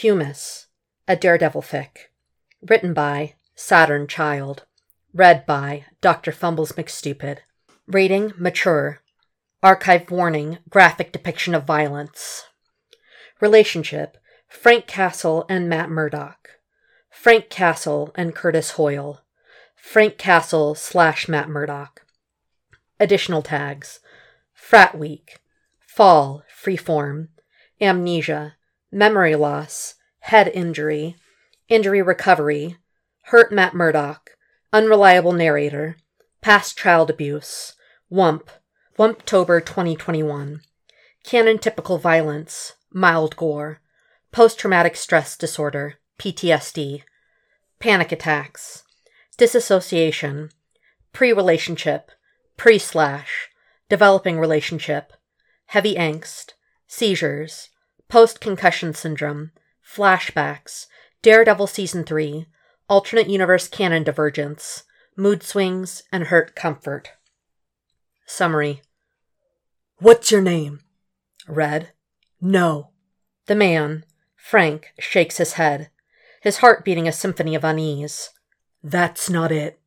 Humus, a Daredevil fic. Written by SaturnChild. Read by Dr. Fumbles McStupid. Rating Mature. Archive warning graphic depiction of violence. Relationship Frank Castle and Matt Murdock. Frank Castle and Curtis Hoyle. Frank Castle slash Matt Murdock. Additional tags Frat Week. Fall, Freeform. Amnesia. Memory loss. Head injury. Injury recovery. Hurt Matt Murdock. Unreliable narrator. Past child abuse. Whump. Whumptober 2021. Canon typical violence. Mild gore. Post traumatic stress disorder. PTSD. Panic attacks. Disassociation. Pre relationship. Pre slash. Developing relationship. Heavy angst. Seizures. Post concussion syndrome. Flashbacks. Daredevil Season 3. Alternate Universe Canon Divergence. Mood swings and hurt comfort. Summary What's your name? Red. No. The man, Frank, shakes his head, his heart beating a symphony of unease. That's not it.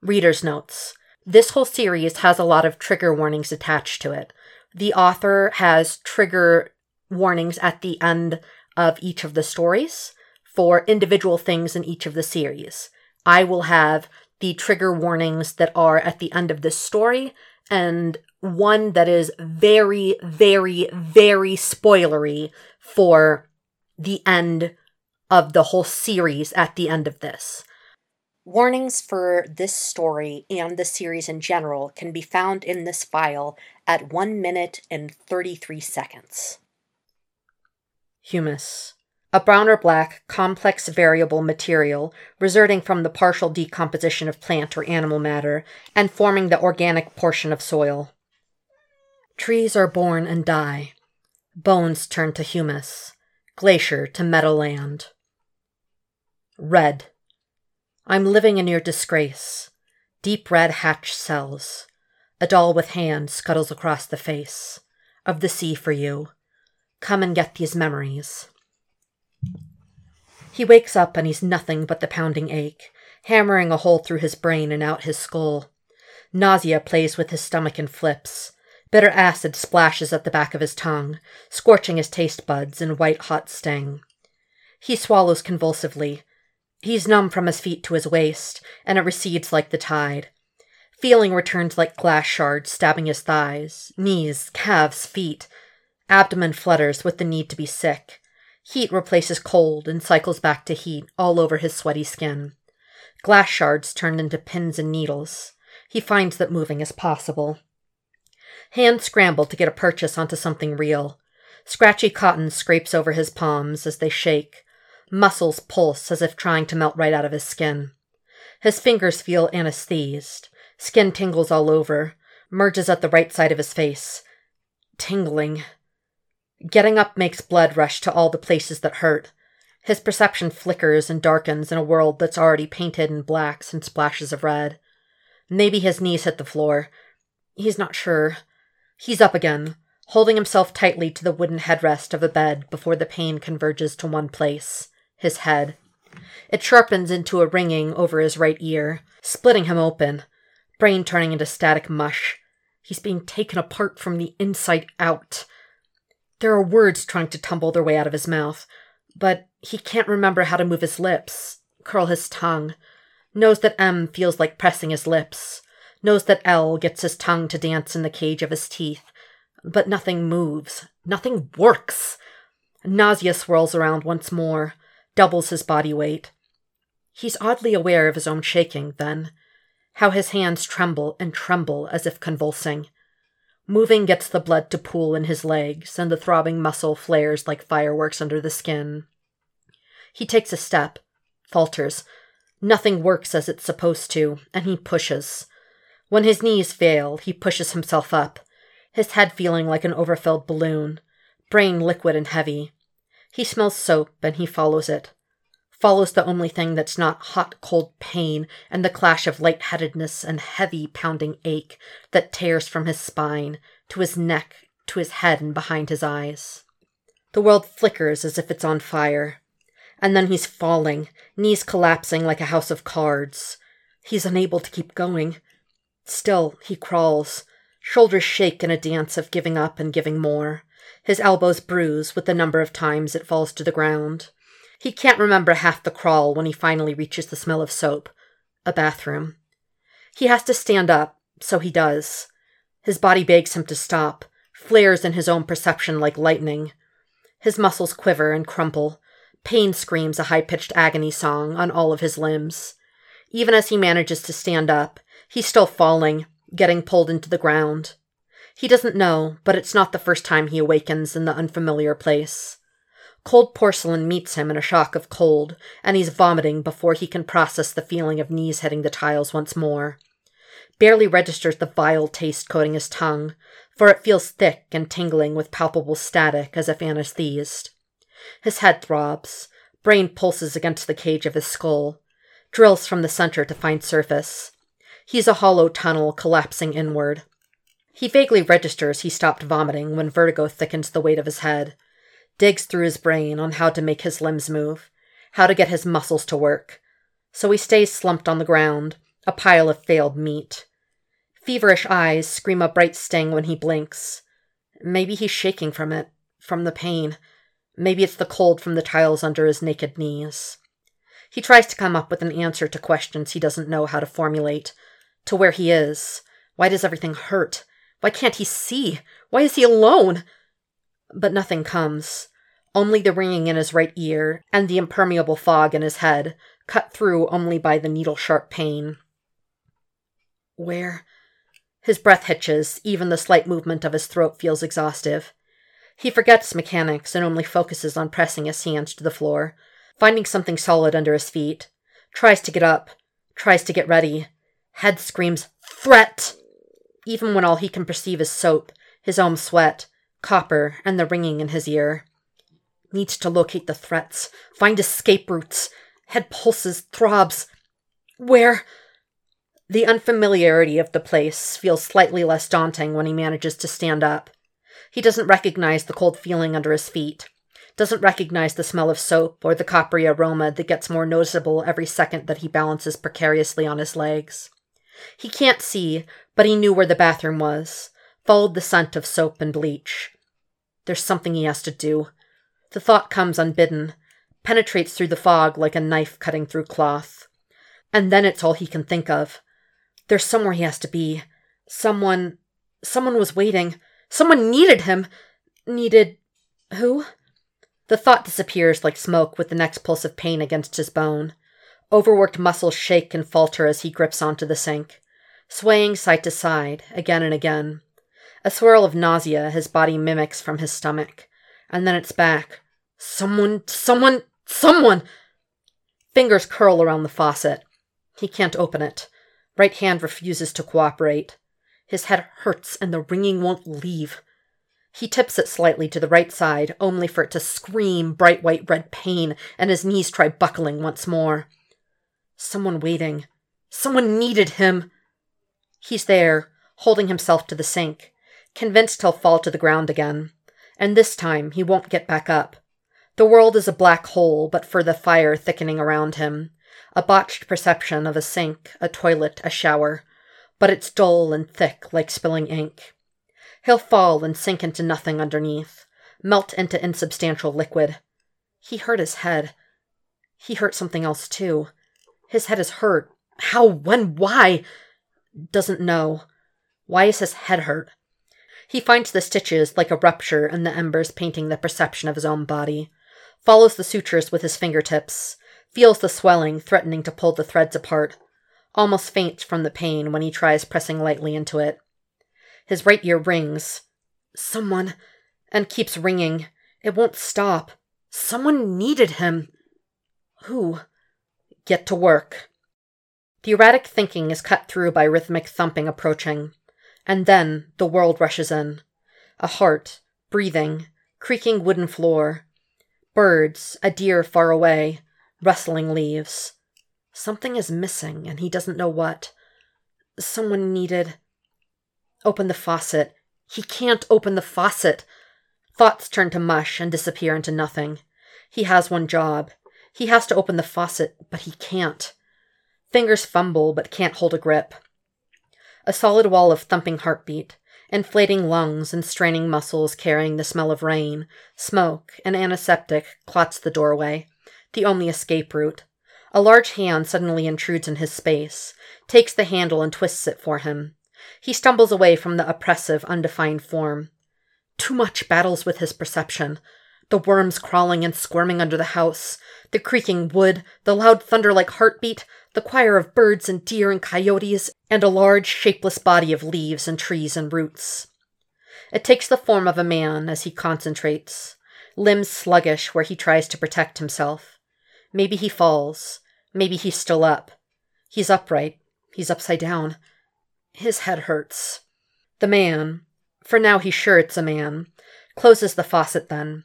Reader's notes. This whole series has a lot of trigger warnings attached to it. The author has trigger warnings at the end of each of the stories for individual things in each of the series. I will have the trigger warnings that are at the end of this story and one that is very, very, very spoilery for the end of the whole series at the end of this. Warnings for this story and the series in general can be found in this file at 1 minute and 33 seconds. Humus. A brown or black, complex variable material resulting from the partial decomposition of plant or animal matter and forming the organic portion of soil. Trees are born and die. Bones turn to humus. Glacier to meadowland. Red. I'm living in your disgrace. Deep red hatch cells. A doll with hands scuttles across the face. Of the sea for you. Come and get these memories. He wakes up and he's nothing but the pounding ache, hammering a hole through his brain and out his skull. Nausea plays with his stomach and flips. Bitter acid splashes at the back of his tongue, scorching his taste buds in white hot sting. He swallows convulsively, He's numb from his feet to his waist, and it recedes like the tide. Feeling returns like glass shards stabbing his thighs, knees, calves, feet. Abdomen flutters with the need to be sick. Heat replaces cold and cycles back to heat all over his sweaty skin. Glass shards turn into pins and needles. He finds that moving is possible. Hands scramble to get a purchase onto something real. Scratchy cotton scrapes over his palms as they shake. Muscles pulse as if trying to melt right out of his skin. His fingers feel anesthetized. Skin tingles all over, merges at the right side of his face. Tingling. Getting up makes blood rush to all the places that hurt. His perception flickers and darkens in a world that's already painted in blacks and splashes of red. Maybe his knees hit the floor. He's not sure. He's up again, holding himself tightly to the wooden headrest of the bed before the pain converges to one place his head. It sharpens into a ringing over his right ear, splitting him open, brain turning into static mush. He's being taken apart from the inside out. There are words trying to tumble their way out of his mouth, but he can't remember how to move his lips, curl his tongue, knows that M feels like pressing his lips, knows that L gets his tongue to dance in the cage of his teeth, but nothing moves, nothing works. Nausea swirls around once more doubles his body weight. He's oddly aware of his own shaking, then, how his hands tremble and tremble as if convulsing. Moving gets the blood to pool in his legs, and the throbbing muscle flares like fireworks under the skin. He takes a step, falters. Nothing works as it's supposed to, and he pushes. When his knees fail, he pushes himself up, his head feeling like an overfilled balloon, brain liquid and heavy. He smells soap and he follows it. Follows the only thing that's not hot, cold pain and the clash of lightheadedness and heavy, pounding ache that tears from his spine to his neck, to his head, and behind his eyes. The world flickers as if it's on fire. And then he's falling, knees collapsing like a house of cards. He's unable to keep going. Still, he crawls. Shoulders shake in a dance of giving up and giving more. His elbows bruise with the number of times it falls to the ground. He can't remember half the crawl when he finally reaches the smell of soap. A bathroom. He has to stand up, so he does. His body begs him to stop, flares in his own perception like lightning. His muscles quiver and crumple. Pain screams a high pitched agony song on all of his limbs. Even as he manages to stand up, he's still falling, getting pulled into the ground. He doesn't know, but it's not the first time he awakens in the unfamiliar place. Cold porcelain meets him in a shock of cold, and he's vomiting before he can process the feeling of knees hitting the tiles once more. Barely registers the vile taste coating his tongue, for it feels thick and tingling with palpable static as if anesthetized. His head throbs, brain pulses against the cage of his skull, drills from the center to find surface. He's a hollow tunnel collapsing inward. He vaguely registers he stopped vomiting when vertigo thickens the weight of his head digs through his brain on how to make his limbs move, how to get his muscles to work. So he stays slumped on the ground, a pile of failed meat. Feverish eyes scream a bright sting when he blinks. Maybe he's shaking from it, from the pain. Maybe it's the cold from the tiles under his naked knees. He tries to come up with an answer to questions he doesn't know how to formulate. To where he is. Why does everything hurt? Why can't he see? Why is he alone? But nothing comes. Only the ringing in his right ear and the impermeable fog in his head, cut through only by the needle sharp pain. Where? His breath hitches, even the slight movement of his throat feels exhaustive. He forgets mechanics and only focuses on pressing his hands to the floor, finding something solid under his feet. Tries to get up, tries to get ready. Head screams, Threat! Even when all he can perceive is soap, his own sweat, copper, and the ringing in his ear. Needs to locate the threats, find escape routes. Head pulses, throbs. Where? The unfamiliarity of the place feels slightly less daunting when he manages to stand up. He doesn't recognize the cold feeling under his feet, doesn't recognize the smell of soap or the coppery aroma that gets more noticeable every second that he balances precariously on his legs. He can't see, but he knew where the bathroom was, followed the scent of soap and bleach. There's something he has to do. The thought comes unbidden, penetrates through the fog like a knife cutting through cloth. And then it's all he can think of. There's somewhere he has to be. Someone. Someone was waiting. Someone needed him. Needed. Who? The thought disappears like smoke with the next pulse of pain against his bone. Overworked muscles shake and falter as he grips onto the sink, swaying side to side, again and again. A swirl of nausea his body mimics from his stomach, and then it's back. Someone, someone, someone! Fingers curl around the faucet. He can't open it. Right hand refuses to cooperate. His head hurts and the ringing won't leave. He tips it slightly to the right side, only for it to scream bright white red pain, and his knees try buckling once more. Someone waiting. Someone needed him. He's there, holding himself to the sink convinced he'll fall to the ground again. And this time he won't get back up. The world is a black hole, but for the fire thickening around him. A botched perception of a sink, a toilet, a shower. But it's dull and thick like spilling ink. He'll fall and sink into nothing underneath, melt into insubstantial liquid. He hurt his head. He hurt something else too. His head is hurt. How? When? Why? Doesn't know. Why is his head hurt? He finds the stitches like a rupture in the embers painting the perception of his own body, follows the sutures with his fingertips, feels the swelling threatening to pull the threads apart, almost faints from the pain when he tries pressing lightly into it. His right ear rings. Someone. And keeps ringing. It won't stop. Someone needed him. Who? Get to work. The erratic thinking is cut through by rhythmic thumping approaching. And then the world rushes in. A heart, breathing, creaking wooden floor. Birds, a deer far away, rustling leaves. Something is missing, and he doesn't know what. Someone needed. Open the faucet. He can't open the faucet. Thoughts turn to mush and disappear into nothing. He has one job. He has to open the faucet, but he can't. Fingers fumble, but can't hold a grip. A solid wall of thumping heartbeat, inflating lungs and straining muscles carrying the smell of rain, smoke, and antiseptic clots the doorway, the only escape route. A large hand suddenly intrudes in his space, takes the handle and twists it for him. He stumbles away from the oppressive, undefined form. Too much battles with his perception. The worms crawling and squirming under the house, the creaking wood, the loud thunder like heartbeat, the choir of birds and deer and coyotes, and a large, shapeless body of leaves and trees and roots. It takes the form of a man as he concentrates, limbs sluggish where he tries to protect himself. Maybe he falls. Maybe he's still up. He's upright. He's upside down. His head hurts. The man, for now he's sure it's a man, closes the faucet then,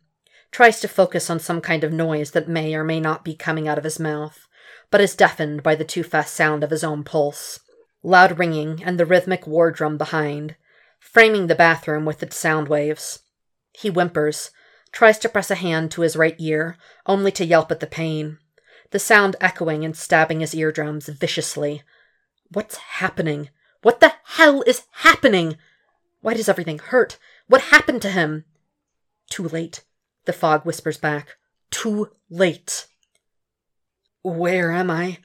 tries to focus on some kind of noise that may or may not be coming out of his mouth, but is deafened by the too fast sound of his own pulse. Loud ringing and the rhythmic war drum behind, framing the bathroom with its sound waves. He whimpers, tries to press a hand to his right ear, only to yelp at the pain, the sound echoing and stabbing his eardrums viciously. What's happening? What the hell is happening? Why does everything hurt? What happened to him? Too late, the fog whispers back. Too late. Where am I?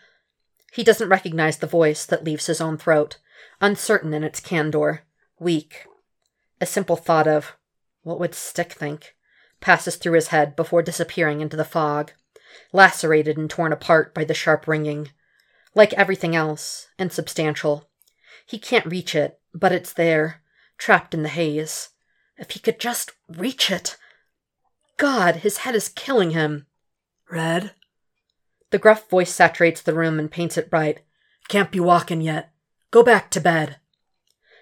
He doesn't recognize the voice that leaves his own throat, uncertain in its candor, weak. A simple thought of, what would Stick think, passes through his head before disappearing into the fog, lacerated and torn apart by the sharp ringing. Like everything else, insubstantial. He can't reach it, but it's there, trapped in the haze. If he could just reach it. God, his head is killing him. Red? The gruff voice saturates the room and paints it bright. Can't be walking yet. Go back to bed.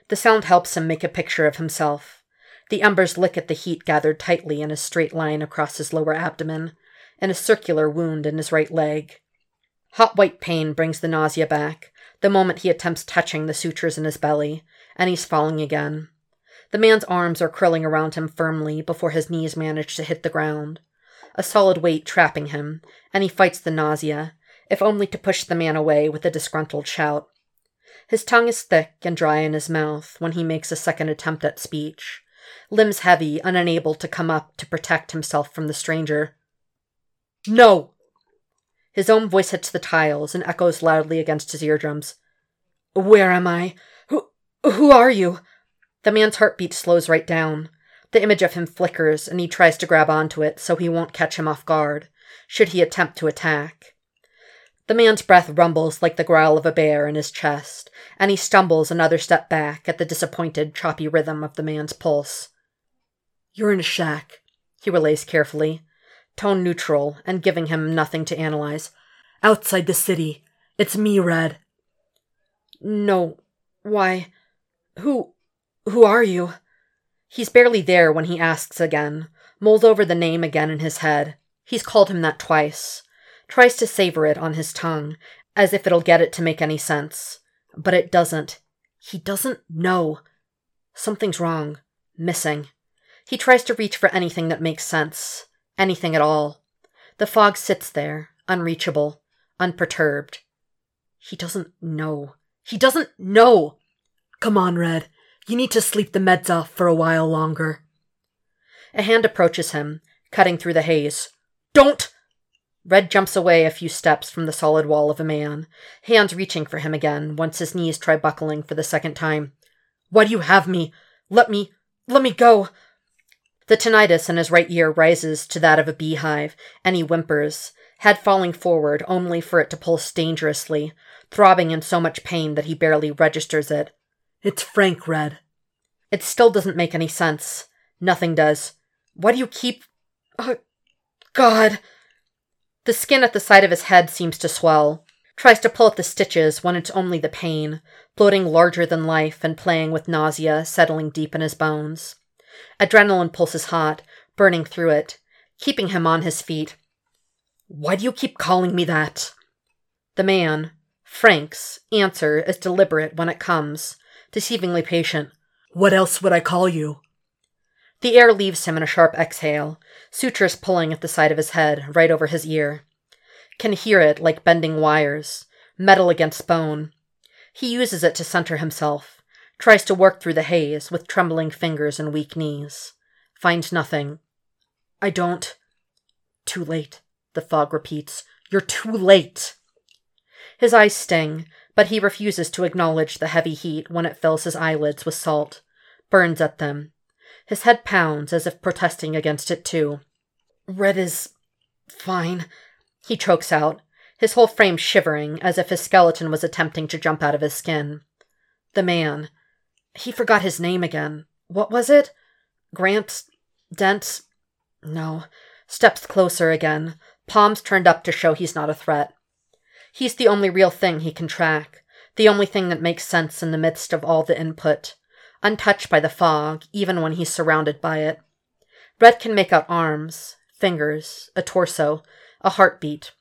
The sound helps him make a picture of himself. The embers lick at the heat gathered tightly in a straight line across his lower abdomen, and a circular wound in his right leg. Hot white pain brings the nausea back, the moment he attempts touching the sutures in his belly, and he's falling again. The man's arms are curling around him firmly before his knees manage to hit the ground. A solid weight trapping him, and he fights the nausea, if only to push the man away with a disgruntled shout. His tongue is thick and dry in his mouth when he makes a second attempt at speech, limbs heavy, unable to come up to protect himself from the stranger. No! His own voice hits the tiles and echoes loudly against his eardrums. Where am I? Who, who are you? The man's heartbeat slows right down. The image of him flickers, and he tries to grab onto it so he won't catch him off guard, should he attempt to attack. The man's breath rumbles like the growl of a bear in his chest, and he stumbles another step back at the disappointed, choppy rhythm of the man's pulse. You're in a shack, he relays carefully, tone neutral and giving him nothing to analyze. Outside the city. It's me, Red. No. Why? Who. Who are you? He's barely there when he asks again, mulls over the name again in his head. He's called him that twice. Tries to savor it on his tongue, as if it'll get it to make any sense. But it doesn't. He doesn't know. Something's wrong. Missing. He tries to reach for anything that makes sense. Anything at all. The fog sits there, unreachable, unperturbed. He doesn't know. He doesn't know! Come on, Red. You need to sleep the meds off for a while longer. A hand approaches him, cutting through the haze. Don't! Red jumps away a few steps from the solid wall of a man, hands reaching for him again once his knees try buckling for the second time. Why do you have me? Let me. let me go! The tinnitus in his right ear rises to that of a beehive, and he whimpers, head falling forward only for it to pulse dangerously, throbbing in so much pain that he barely registers it. It's Frank, Red. It still doesn't make any sense. Nothing does. Why do you keep. Oh, God! The skin at the side of his head seems to swell. Tries to pull at the stitches when it's only the pain, bloating larger than life and playing with nausea settling deep in his bones. Adrenaline pulses hot, burning through it, keeping him on his feet. Why do you keep calling me that? The man, Frank's, answer is deliberate when it comes, deceivingly patient. What else would I call you? The air leaves him in a sharp exhale, sutures pulling at the side of his head, right over his ear. Can hear it like bending wires, metal against bone. He uses it to center himself, tries to work through the haze with trembling fingers and weak knees. Finds nothing. I don't. Too late, the fog repeats. You're too late. His eyes sting, but he refuses to acknowledge the heavy heat when it fills his eyelids with salt, burns at them. His head pounds as if protesting against it too. Red is fine, he chokes out, his whole frame shivering as if his skeleton was attempting to jump out of his skin. The man. He forgot his name again. What was it? Gramps? Dent? No. Steps closer again, palms turned up to show he's not a threat. He's the only real thing he can track, the only thing that makes sense in the midst of all the input, untouched by the fog, even when he's surrounded by it. Red can make out arms, fingers, a torso, a heartbeat,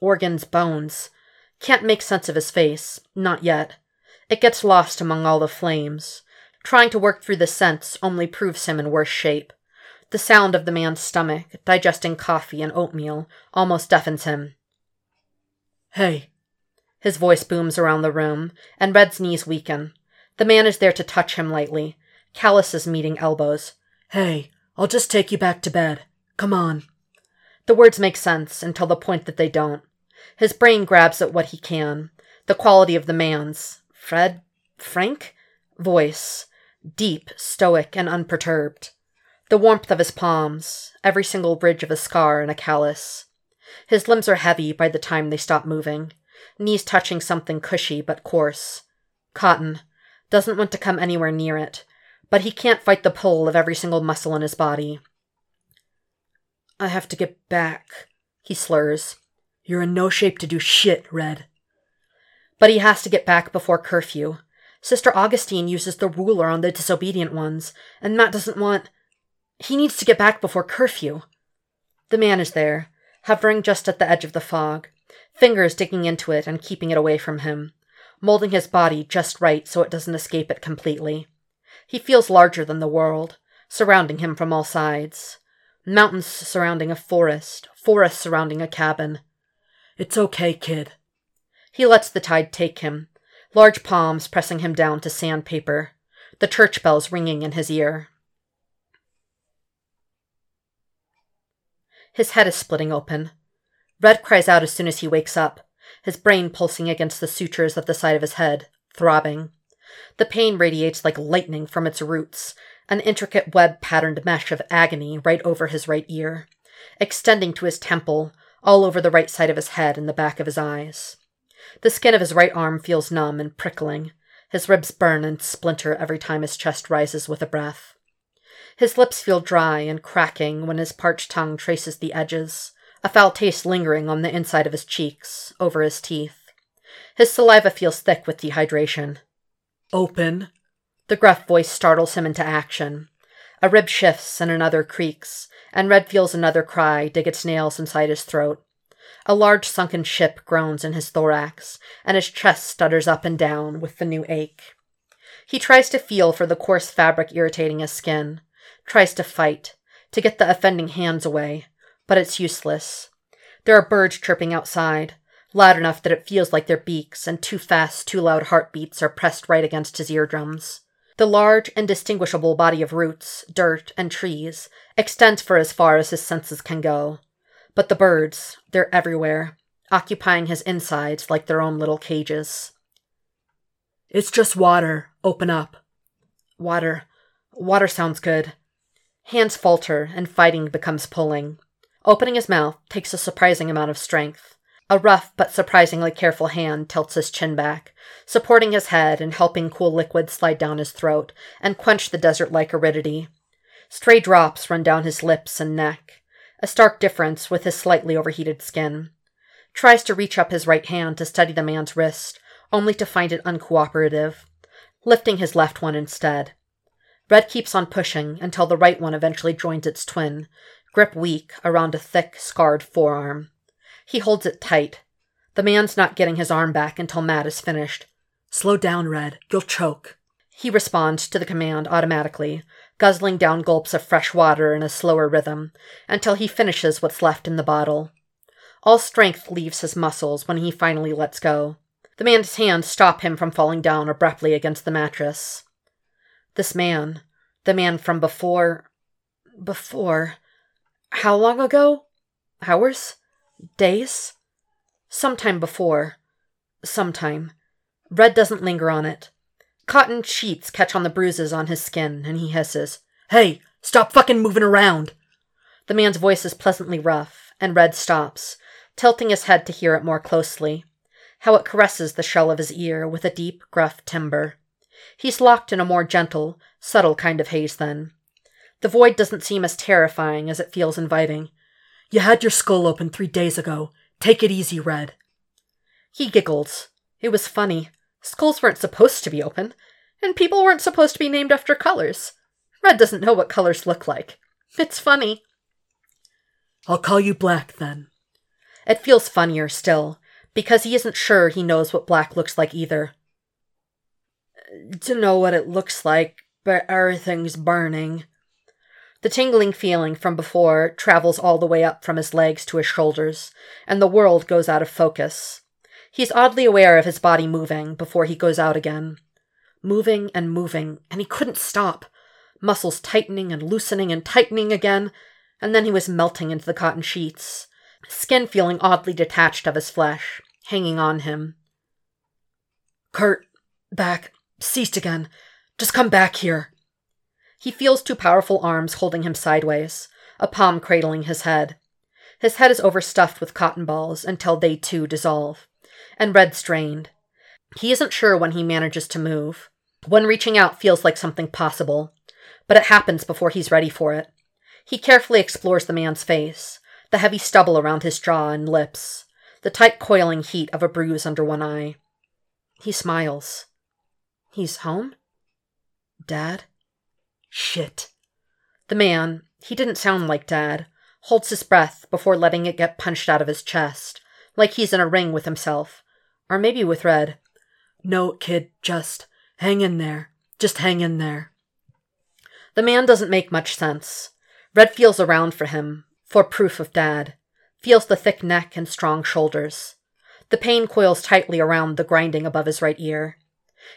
organs, bones. Can't make sense of his face, not yet. It gets lost among all the flames. Trying to work through the sense only proves him in worse shape. The sound of the man's stomach, digesting coffee and oatmeal, almost deafens him. Hey. His voice booms around the room, and Red's knees weaken. The man is there to touch him lightly, calluses meeting elbows. Hey, I'll just take you back to bed. Come on. The words make sense until the point that they don't. His brain grabs at what he can. The quality of the man's, Fred? Frank? Voice. Deep, stoic, and unperturbed. The warmth of his palms, every single ridge of a scar and a callus. His limbs are heavy by the time they stop moving, knees touching something cushy but coarse. Cotton. Doesn't want to come anywhere near it, but he can't fight the pull of every single muscle in his body. I have to get back, he slurs. You're in no shape to do shit, Red. But he has to get back before curfew. Sister Augustine uses the ruler on the disobedient ones, and Matt doesn't want. He needs to get back before curfew. The man is there, hovering just at the edge of the fog, fingers digging into it and keeping it away from him, molding his body just right so it doesn't escape it completely. He feels larger than the world, surrounding him from all sides. Mountains surrounding a forest, forest surrounding a cabin. It's okay, kid. He lets the tide take him, large palms pressing him down to sandpaper, the church bells ringing in his ear. His head is splitting open. Red cries out as soon as he wakes up, his brain pulsing against the sutures at the side of his head, throbbing. The pain radiates like lightning from its roots, an intricate web patterned mesh of agony right over his right ear, extending to his temple, all over the right side of his head and the back of his eyes. The skin of his right arm feels numb and prickling. His ribs burn and splinter every time his chest rises with a breath. His lips feel dry and cracking when his parched tongue traces the edges, a foul taste lingering on the inside of his cheeks, over his teeth. His saliva feels thick with dehydration. Open. The gruff voice startles him into action. A rib shifts and another creaks, and Red feels another cry dig its nails inside his throat. A large sunken ship groans in his thorax, and his chest stutters up and down with the new ache. He tries to feel for the coarse fabric irritating his skin, tries to fight, to get the offending hands away, but it's useless. There are birds chirping outside, loud enough that it feels like their beaks and too fast, too loud heartbeats are pressed right against his eardrums. The large, indistinguishable body of roots, dirt, and trees extends for as far as his senses can go. But the birds, they're everywhere, occupying his insides like their own little cages. It's just water. Open up. Water. Water sounds good. Hands falter, and fighting becomes pulling. Opening his mouth takes a surprising amount of strength. A rough but surprisingly careful hand tilts his chin back, supporting his head and helping cool liquid slide down his throat and quench the desert like aridity. Stray drops run down his lips and neck, a stark difference with his slightly overheated skin. Tries to reach up his right hand to steady the man's wrist, only to find it uncooperative, lifting his left one instead. Red keeps on pushing until the right one eventually joins its twin, grip weak around a thick, scarred forearm. He holds it tight. The man's not getting his arm back until Matt is finished. Slow down, Red. You'll choke. He responds to the command automatically, guzzling down gulps of fresh water in a slower rhythm until he finishes what's left in the bottle. All strength leaves his muscles when he finally lets go. The man's hands stop him from falling down abruptly against the mattress. This man, the man from before. before. How long ago? Hours? Days? Sometime before. Sometime. Red doesn't linger on it. Cotton sheets catch on the bruises on his skin, and he hisses, Hey, stop fucking moving around! The man's voice is pleasantly rough, and Red stops, tilting his head to hear it more closely. How it caresses the shell of his ear with a deep, gruff timbre. He's locked in a more gentle, subtle kind of haze then. The void doesn't seem as terrifying as it feels inviting. You had your skull open three days ago. Take it easy, Red. He giggles. It was funny. Skulls weren't supposed to be open, and people weren't supposed to be named after colors. Red doesn't know what colors look like. It's funny. I'll call you Black then. It feels funnier still, because he isn't sure he knows what black looks like either. To know what it looks like, but everything's burning. The tingling feeling from before travels all the way up from his legs to his shoulders, and the world goes out of focus. He's oddly aware of his body moving before he goes out again. Moving and moving, and he couldn't stop. Muscles tightening and loosening and tightening again, and then he was melting into the cotton sheets skin feeling oddly detached of his flesh, hanging on him. Kurt, back, ceased again. Just come back here. He feels two powerful arms holding him sideways, a palm cradling his head. His head is overstuffed with cotton balls until they too dissolve, and red strained. He isn't sure when he manages to move. When reaching out feels like something possible, but it happens before he's ready for it. He carefully explores the man's face, the heavy stubble around his jaw and lips, the tight coiling heat of a bruise under one eye. He smiles. He's home? Dad? Shit. The man, he didn't sound like Dad, holds his breath before letting it get punched out of his chest, like he's in a ring with himself, or maybe with Red. No, kid, just hang in there. Just hang in there. The man doesn't make much sense. Red feels around for him, for proof of dad, feels the thick neck and strong shoulders. The pain coils tightly around the grinding above his right ear.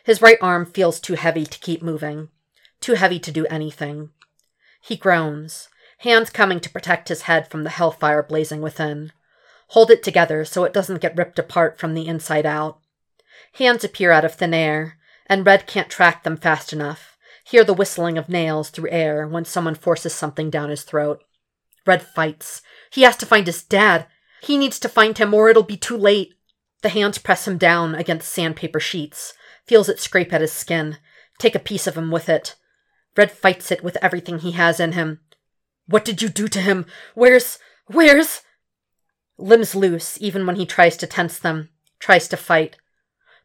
His right arm feels too heavy to keep moving, too heavy to do anything. He groans, hands coming to protect his head from the hellfire blazing within. Hold it together so it doesn't get ripped apart from the inside out. Hands appear out of thin air, and Red can't track them fast enough, hear the whistling of nails through air when someone forces something down his throat. Red fights. He has to find his dad. He needs to find him or it'll be too late. The hands press him down against sandpaper sheets, feels it scrape at his skin, take a piece of him with it. Red fights it with everything he has in him. What did you do to him? Where's. where's. Limbs loose, even when he tries to tense them, tries to fight.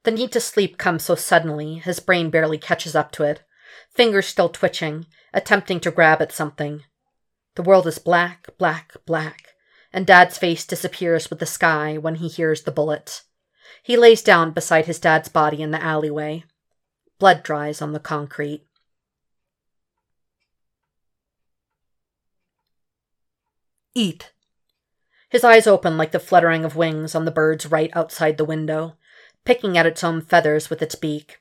The need to sleep comes so suddenly, his brain barely catches up to it. Fingers still twitching, attempting to grab at something. The world is black, black, black, and Dad's face disappears with the sky when he hears the bullet. He lays down beside his dad's body in the alleyway. Blood dries on the concrete. Eat. His eyes open like the fluttering of wings on the bird's right outside the window, picking at its own feathers with its beak.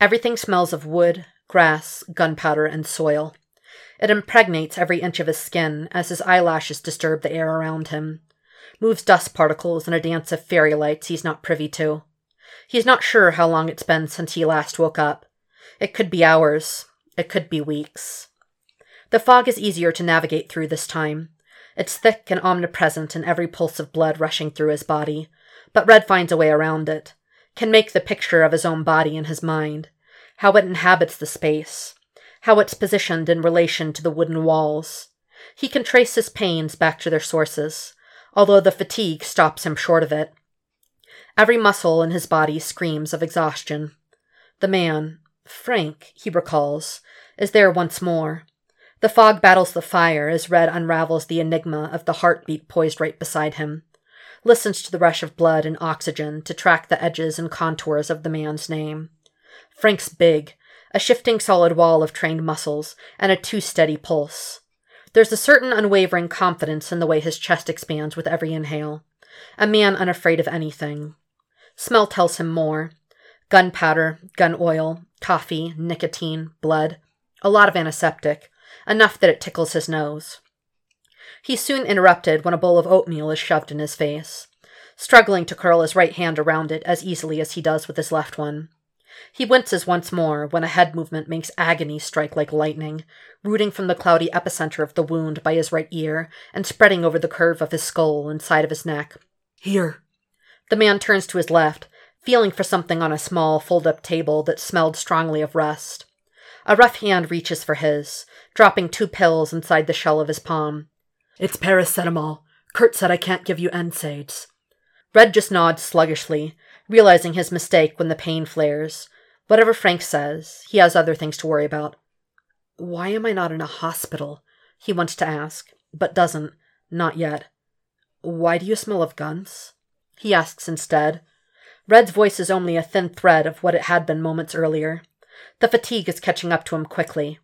Everything smells of wood, grass, gunpowder, and soil. It impregnates every inch of his skin as his eyelashes disturb the air around him, moves dust particles in a dance of fairy lights he's not privy to. He's not sure how long it's been since he last woke up. It could be hours. It could be weeks. The fog is easier to navigate through this time. It's thick and omnipresent in every pulse of blood rushing through his body, but Red finds a way around it, can make the picture of his own body in his mind, how it inhabits the space, how it's positioned in relation to the wooden walls. He can trace his pains back to their sources, although the fatigue stops him short of it. Every muscle in his body screams of exhaustion. The man, Frank, he recalls, is there once more. The fog battles the fire as Red unravels the enigma of the heartbeat poised right beside him, listens to the rush of blood and oxygen to track the edges and contours of the man's name. Frank's big, a shifting solid wall of trained muscles, and a too steady pulse. There's a certain unwavering confidence in the way his chest expands with every inhale. A man unafraid of anything. Smell tells him more. Gunpowder, gun oil, coffee, nicotine, blood. A lot of antiseptic. Enough that it tickles his nose. He's soon interrupted when a bowl of oatmeal is shoved in his face, struggling to curl his right hand around it as easily as he does with his left one. He winces once more when a head movement makes agony strike like lightning, rooting from the cloudy epicenter of the wound by his right ear and spreading over the curve of his skull and side of his neck. Here. The man turns to his left, feeling for something on a small, fold up table that smelled strongly of rust. A rough hand reaches for his, dropping two pills inside the shell of his palm. It's paracetamol. Curt said I can't give you NSAIDs. Red just nods sluggishly, realizing his mistake when the pain flares. Whatever Frank says, he has other things to worry about. Why am I not in a hospital? He wants to ask, but doesn't. Not yet. Why do you smell of guns? He asks instead. Red's voice is only a thin thread of what it had been moments earlier. The fatigue is catching up to him quickly.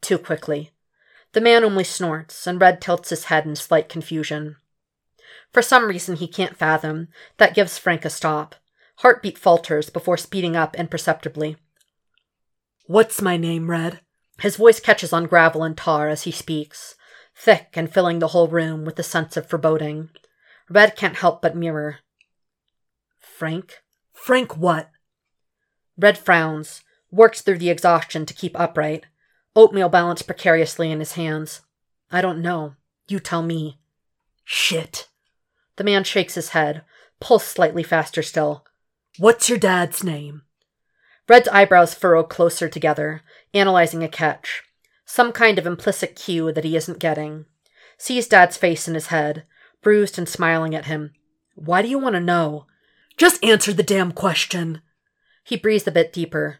Too quickly. The man only snorts, and Red tilts his head in slight confusion. For some reason he can't fathom, that gives Frank a stop. Heartbeat falters before speeding up imperceptibly. What's my name, Red? His voice catches on gravel and tar as he speaks, thick and filling the whole room with a sense of foreboding. Red can't help but mirror. Frank? Frank what? Red frowns, works through the exhaustion to keep upright. Oatmeal balanced precariously in his hands. I don't know. You tell me. Shit. The man shakes his head, pulse slightly faster still. What's your dad's name? Red's eyebrows furrow closer together, analyzing a catch. Some kind of implicit cue that he isn't getting. Sees Dad's face in his head, bruised and smiling at him. Why do you want to know? Just answer the damn question. He breathes a bit deeper.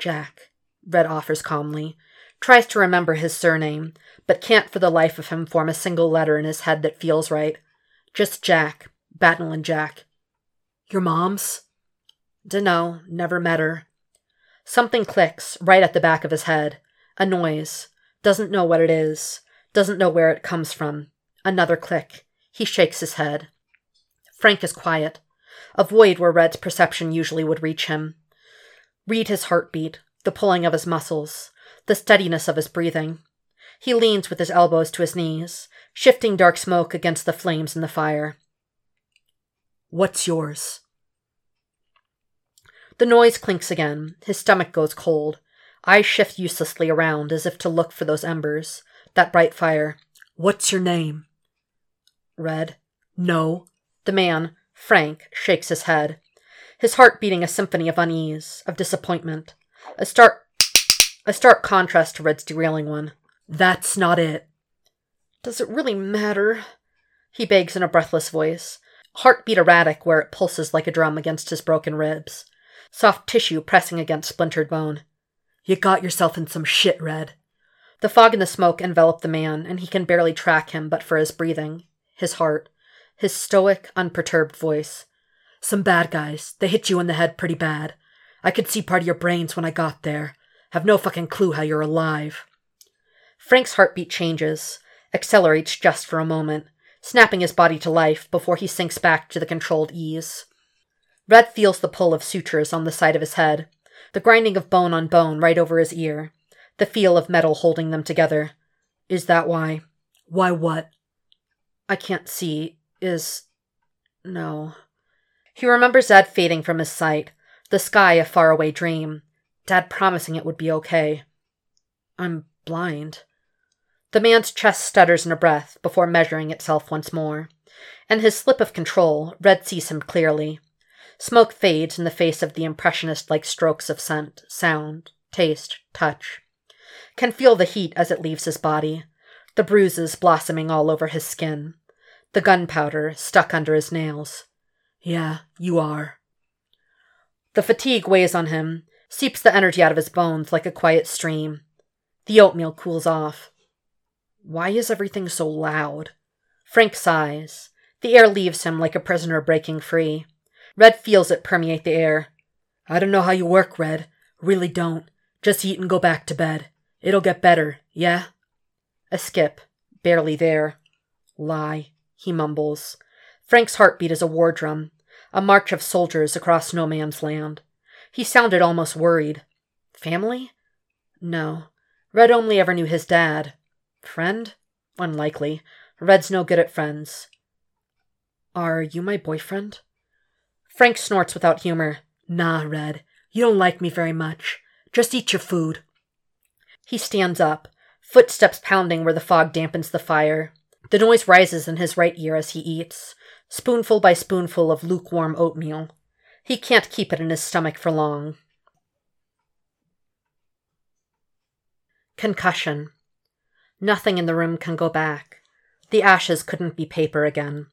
Jack, Red offers calmly. Tries to remember his surname, but can't for the life of him form a single letter in his head that feels right. Just Jack. Battlin' Jack. Your mom's? Dunno, never met her. Something clicks right at the back of his head. A noise. Doesn't know what it is. Doesn't know where it comes from. Another click. He shakes his head. Frank is quiet. A void where Red's perception usually would reach him. Read his heartbeat, the pulling of his muscles, the steadiness of his breathing. He leans with his elbows to his knees, shifting dark smoke against the flames in the fire. What's yours? The noise clinks again. His stomach goes cold. Eyes shift uselessly around as if to look for those embers, that bright fire. What's your name? Red. No. The man, Frank, shakes his head, his heart beating a symphony of unease, of disappointment. A stark a stark contrast to Red's derailing one. That's not it. Does it really matter? He begs in a breathless voice, heartbeat erratic where it pulses like a drum against his broken ribs, soft tissue pressing against splintered bone. You got yourself in some shit, Red. The fog and the smoke envelop the man, and he can barely track him but for his breathing, his heart, his stoic, unperturbed voice. Some bad guys. They hit you in the head pretty bad. I could see part of your brains when I got there. Have no fucking clue how you're alive. Frank's heartbeat changes, accelerates just for a moment, snapping his body to life before he sinks back to the controlled ease. Red feels the pull of sutures on the side of his head, the grinding of bone on bone right over his ear, the feel of metal holding them together. Is that why? Why what? I can't see. Is. No. He remembers Dad fading from his sight, the sky a faraway dream, Dad promising it would be okay. I'm blind. The man's chest stutters in a breath before measuring itself once more. And his slip of control, Red sees him clearly. Smoke fades in the face of the impressionist like strokes of scent, sound, taste, touch. Can feel the heat as it leaves his body, the bruises blossoming all over his skin, the gunpowder stuck under his nails. Yeah, you are. The fatigue weighs on him, seeps the energy out of his bones like a quiet stream. The oatmeal cools off. Why is everything so loud? Frank sighs. The air leaves him like a prisoner breaking free. Red feels it permeate the air. I don't know how you work, Red. Really don't. Just eat and go back to bed. It'll get better, yeah? A skip. Barely there. Lie, he mumbles. Frank's heartbeat is a war drum, a march of soldiers across no man's land. He sounded almost worried. Family? No. Red only ever knew his dad. Friend? Unlikely. Red's no good at friends. Are you my boyfriend? Frank snorts without humor. Nah, Red. You don't like me very much. Just eat your food. He stands up, footsteps pounding where the fog dampens the fire. The noise rises in his right ear as he eats, spoonful by spoonful of lukewarm oatmeal. He can't keep it in his stomach for long. Concussion. Nothing in the room can go back. The ashes couldn't be paper again.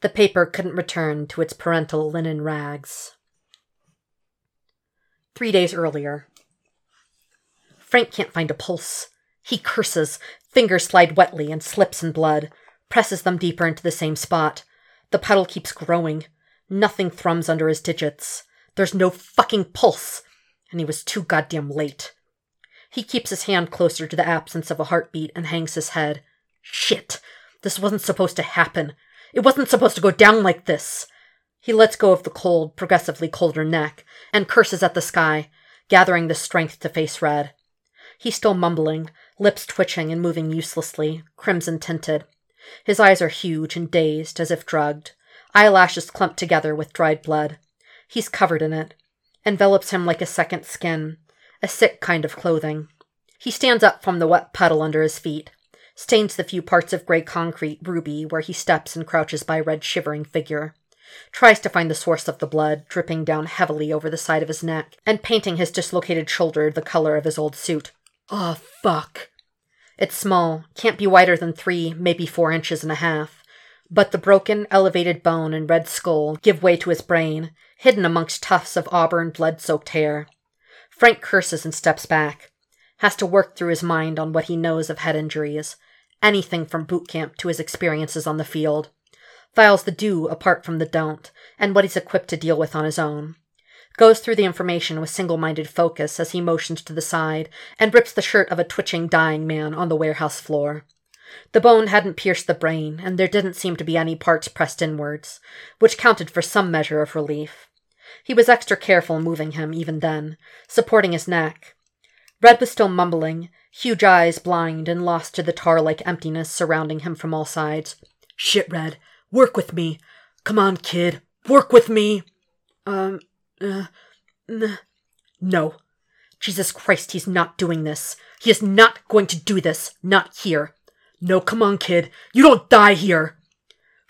The paper couldn't return to its parental linen rags. Three days earlier. Frank can't find a pulse. He curses, fingers slide wetly and slips in blood, presses them deeper into the same spot. The puddle keeps growing. Nothing thrums under his digits. There's no fucking pulse. And he was too goddamn late. He keeps his hand closer to the absence of a heartbeat and hangs his head. Shit! This wasn't supposed to happen. It wasn't supposed to go down like this. He lets go of the cold, progressively colder neck and curses at the sky, gathering the strength to face Red. He's still mumbling, lips twitching and moving uselessly, crimson tinted. His eyes are huge and dazed, as if drugged eyelashes clumped together with dried blood. He's covered in it, envelops him like a second skin, a sick kind of clothing. He stands up from the wet puddle under his feet, stains the few parts of gray concrete ruby where he steps and crouches by Red's shivering figure, tries to find the source of the blood dripping down heavily over the side of his neck and painting his dislocated shoulder the color of his old suit. Oh, fuck. It's small, can't be wider than three, maybe four inches and a half. But the broken, elevated bone and red skull give way to his brain, hidden amongst tufts of auburn, blood soaked hair. Frank curses and steps back, has to work through his mind on what he knows of head injuries, anything from boot camp to his experiences on the field. Files the do apart from the don't, and what he's equipped to deal with on his own. Goes through the information with single minded focus as he motions to the side and rips the shirt of a twitching, dying man on the warehouse floor. The bone hadn't pierced the brain, and there didn't seem to be any parts pressed inwards, which counted for some measure of relief. He was extra careful moving him even then, supporting his neck. Red was still mumbling, huge eyes blind and lost to the tar like emptiness surrounding him from all sides. Shit, Red. Work with me. Come on, kid. Work with me. Um, uh, n- no. Jesus Christ, he's not doing this. He is not going to do this. Not here. No, come on, kid. You don't die here.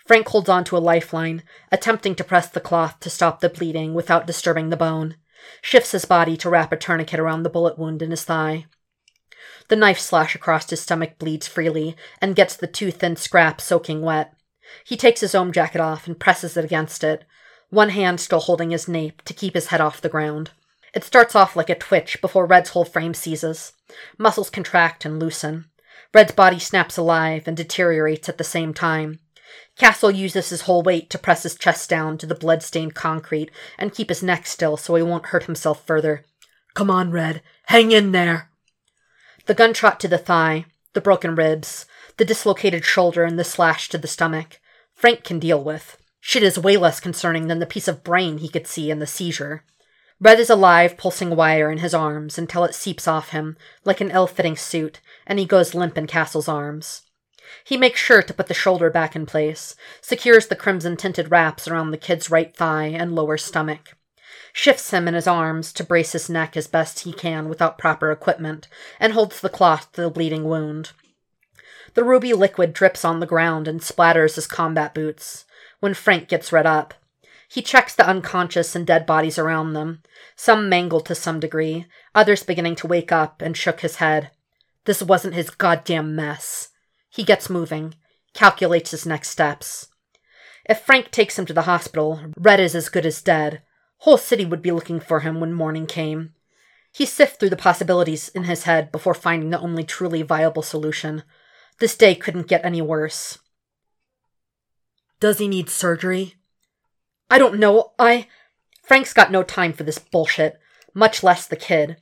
Frank holds on to a lifeline, attempting to press the cloth to stop the bleeding without disturbing the bone. Shifts his body to wrap a tourniquet around the bullet wound in his thigh. The knife slash across his stomach bleeds freely and gets the too thin scrap soaking wet. He takes his own jacket off and presses it against it, one hand still holding his nape to keep his head off the ground. It starts off like a twitch before Red's whole frame seizes. Muscles contract and loosen. Red's body snaps alive and deteriorates at the same time. Castle uses his whole weight to press his chest down to the blood-stained concrete and keep his neck still so he won't hurt himself further. Come on, Red. Hang in there. The gunshot to the thigh, the broken ribs, the dislocated shoulder, and the slash to the stomach, Frank can deal with. Shit is way less concerning than the piece of brain he could see in the seizure. Red is a live, pulsing wire in his arms until it seeps off him, like an ill fitting suit, and he goes limp in Castle's arms. He makes sure to put the shoulder back in place, secures the crimson tinted wraps around the kid's right thigh and lower stomach, shifts him in his arms to brace his neck as best he can without proper equipment, and holds the cloth to the bleeding wound. The ruby liquid drips on the ground and splatters his combat boots when Frank gets Red up. He checks the unconscious and dead bodies around them, some mangled to some degree, others beginning to wake up, and shook his head. This wasn't his goddamn mess. He gets moving, calculates his next steps. If Frank takes him to the hospital, Red is as good as dead. Whole city would be looking for him when morning came. He sifted through the possibilities in his head before finding the only truly viable solution. This day couldn't get any worse. Does he need surgery? I don't know. I. Frank's got no time for this bullshit, much less the kid.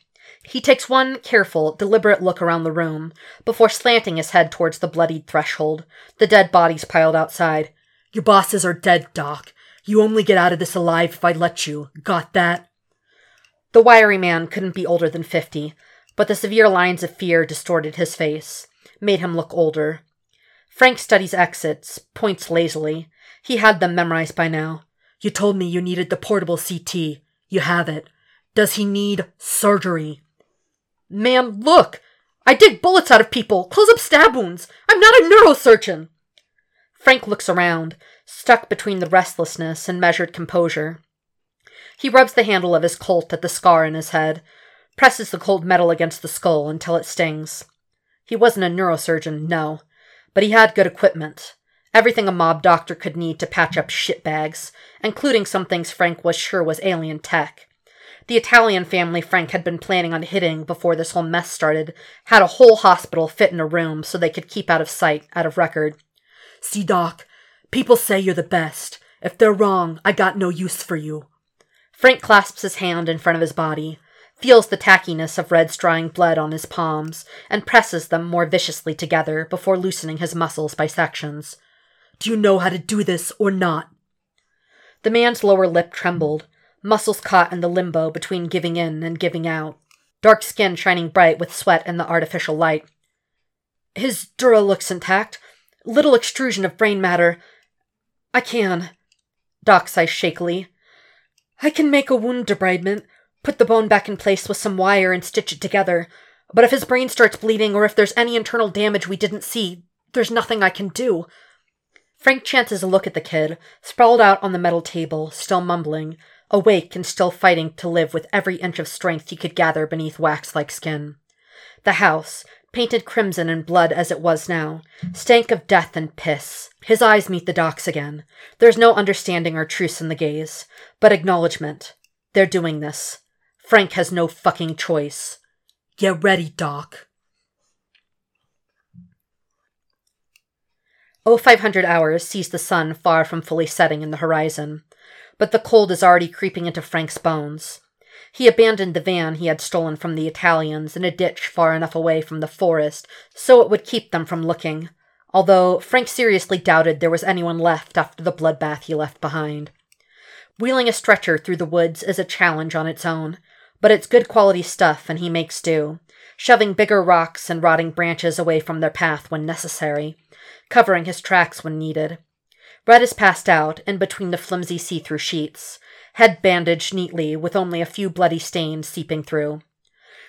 He takes one careful, deliberate look around the room before slanting his head towards the bloodied threshold, the dead bodies piled outside. Your bosses are dead, Doc. You only get out of this alive if I let you. Got that? The wiry man couldn't be older than fifty, but the severe lines of fear distorted his face, made him look older. Frank studies exits, points lazily. He had them memorized by now. You told me you needed the portable CT. You have it. Does he need surgery? Man, look! I dig bullets out of people, close up stab wounds. I'm not a neurosurgeon. Frank looks around, stuck between the restlessness and measured composure. He rubs the handle of his Colt at the scar in his head, presses the cold metal against the skull until it stings. He wasn't a neurosurgeon, no, but he had good equipment. Everything a mob doctor could need to patch up shitbags, including some things Frank was sure was alien tech. The Italian family Frank had been planning on hitting before this whole mess started had a whole hospital fit in a room so they could keep out of sight, out of record. See, Doc, people say you're the best. If they're wrong, I got no use for you. Frank clasps his hand in front of his body, feels the tackiness of Red's drying blood on his palms, and presses them more viciously together before loosening his muscles by sections. Do you know how to do this or not? The man's lower lip trembled, muscles caught in the limbo between giving in and giving out, dark skin shining bright with sweat in the artificial light. His dura looks intact, little extrusion of brain matter. I can. Doc sighs shakily. I can make a wound debridement, put the bone back in place with some wire and stitch it together. But if his brain starts bleeding or if there's any internal damage we didn't see, there's nothing I can do. Frank chances a look at the kid, sprawled out on the metal table, still mumbling, awake and still fighting to live with every inch of strength he could gather beneath wax like skin. The house, painted crimson and blood as it was now, stank of death and piss. His eyes meet the doc's again. There's no understanding or truce in the gaze, but acknowledgement. They're doing this. Frank has no fucking choice. Get ready, Doc. Oh, 500 hours sees the sun far from fully setting in the horizon but the cold is already creeping into Frank's bones. He abandoned the van he had stolen from the Italians in a ditch far enough away from the forest so it would keep them from looking, although Frank seriously doubted there was anyone left after the bloodbath he left behind. Wheeling a stretcher through the woods is a challenge on its own, but it's good quality stuff and he makes do, shoving bigger rocks and rotting branches away from their path when necessary, covering his tracks when needed. Red is passed out in between the flimsy see through sheets, head bandaged neatly with only a few bloody stains seeping through.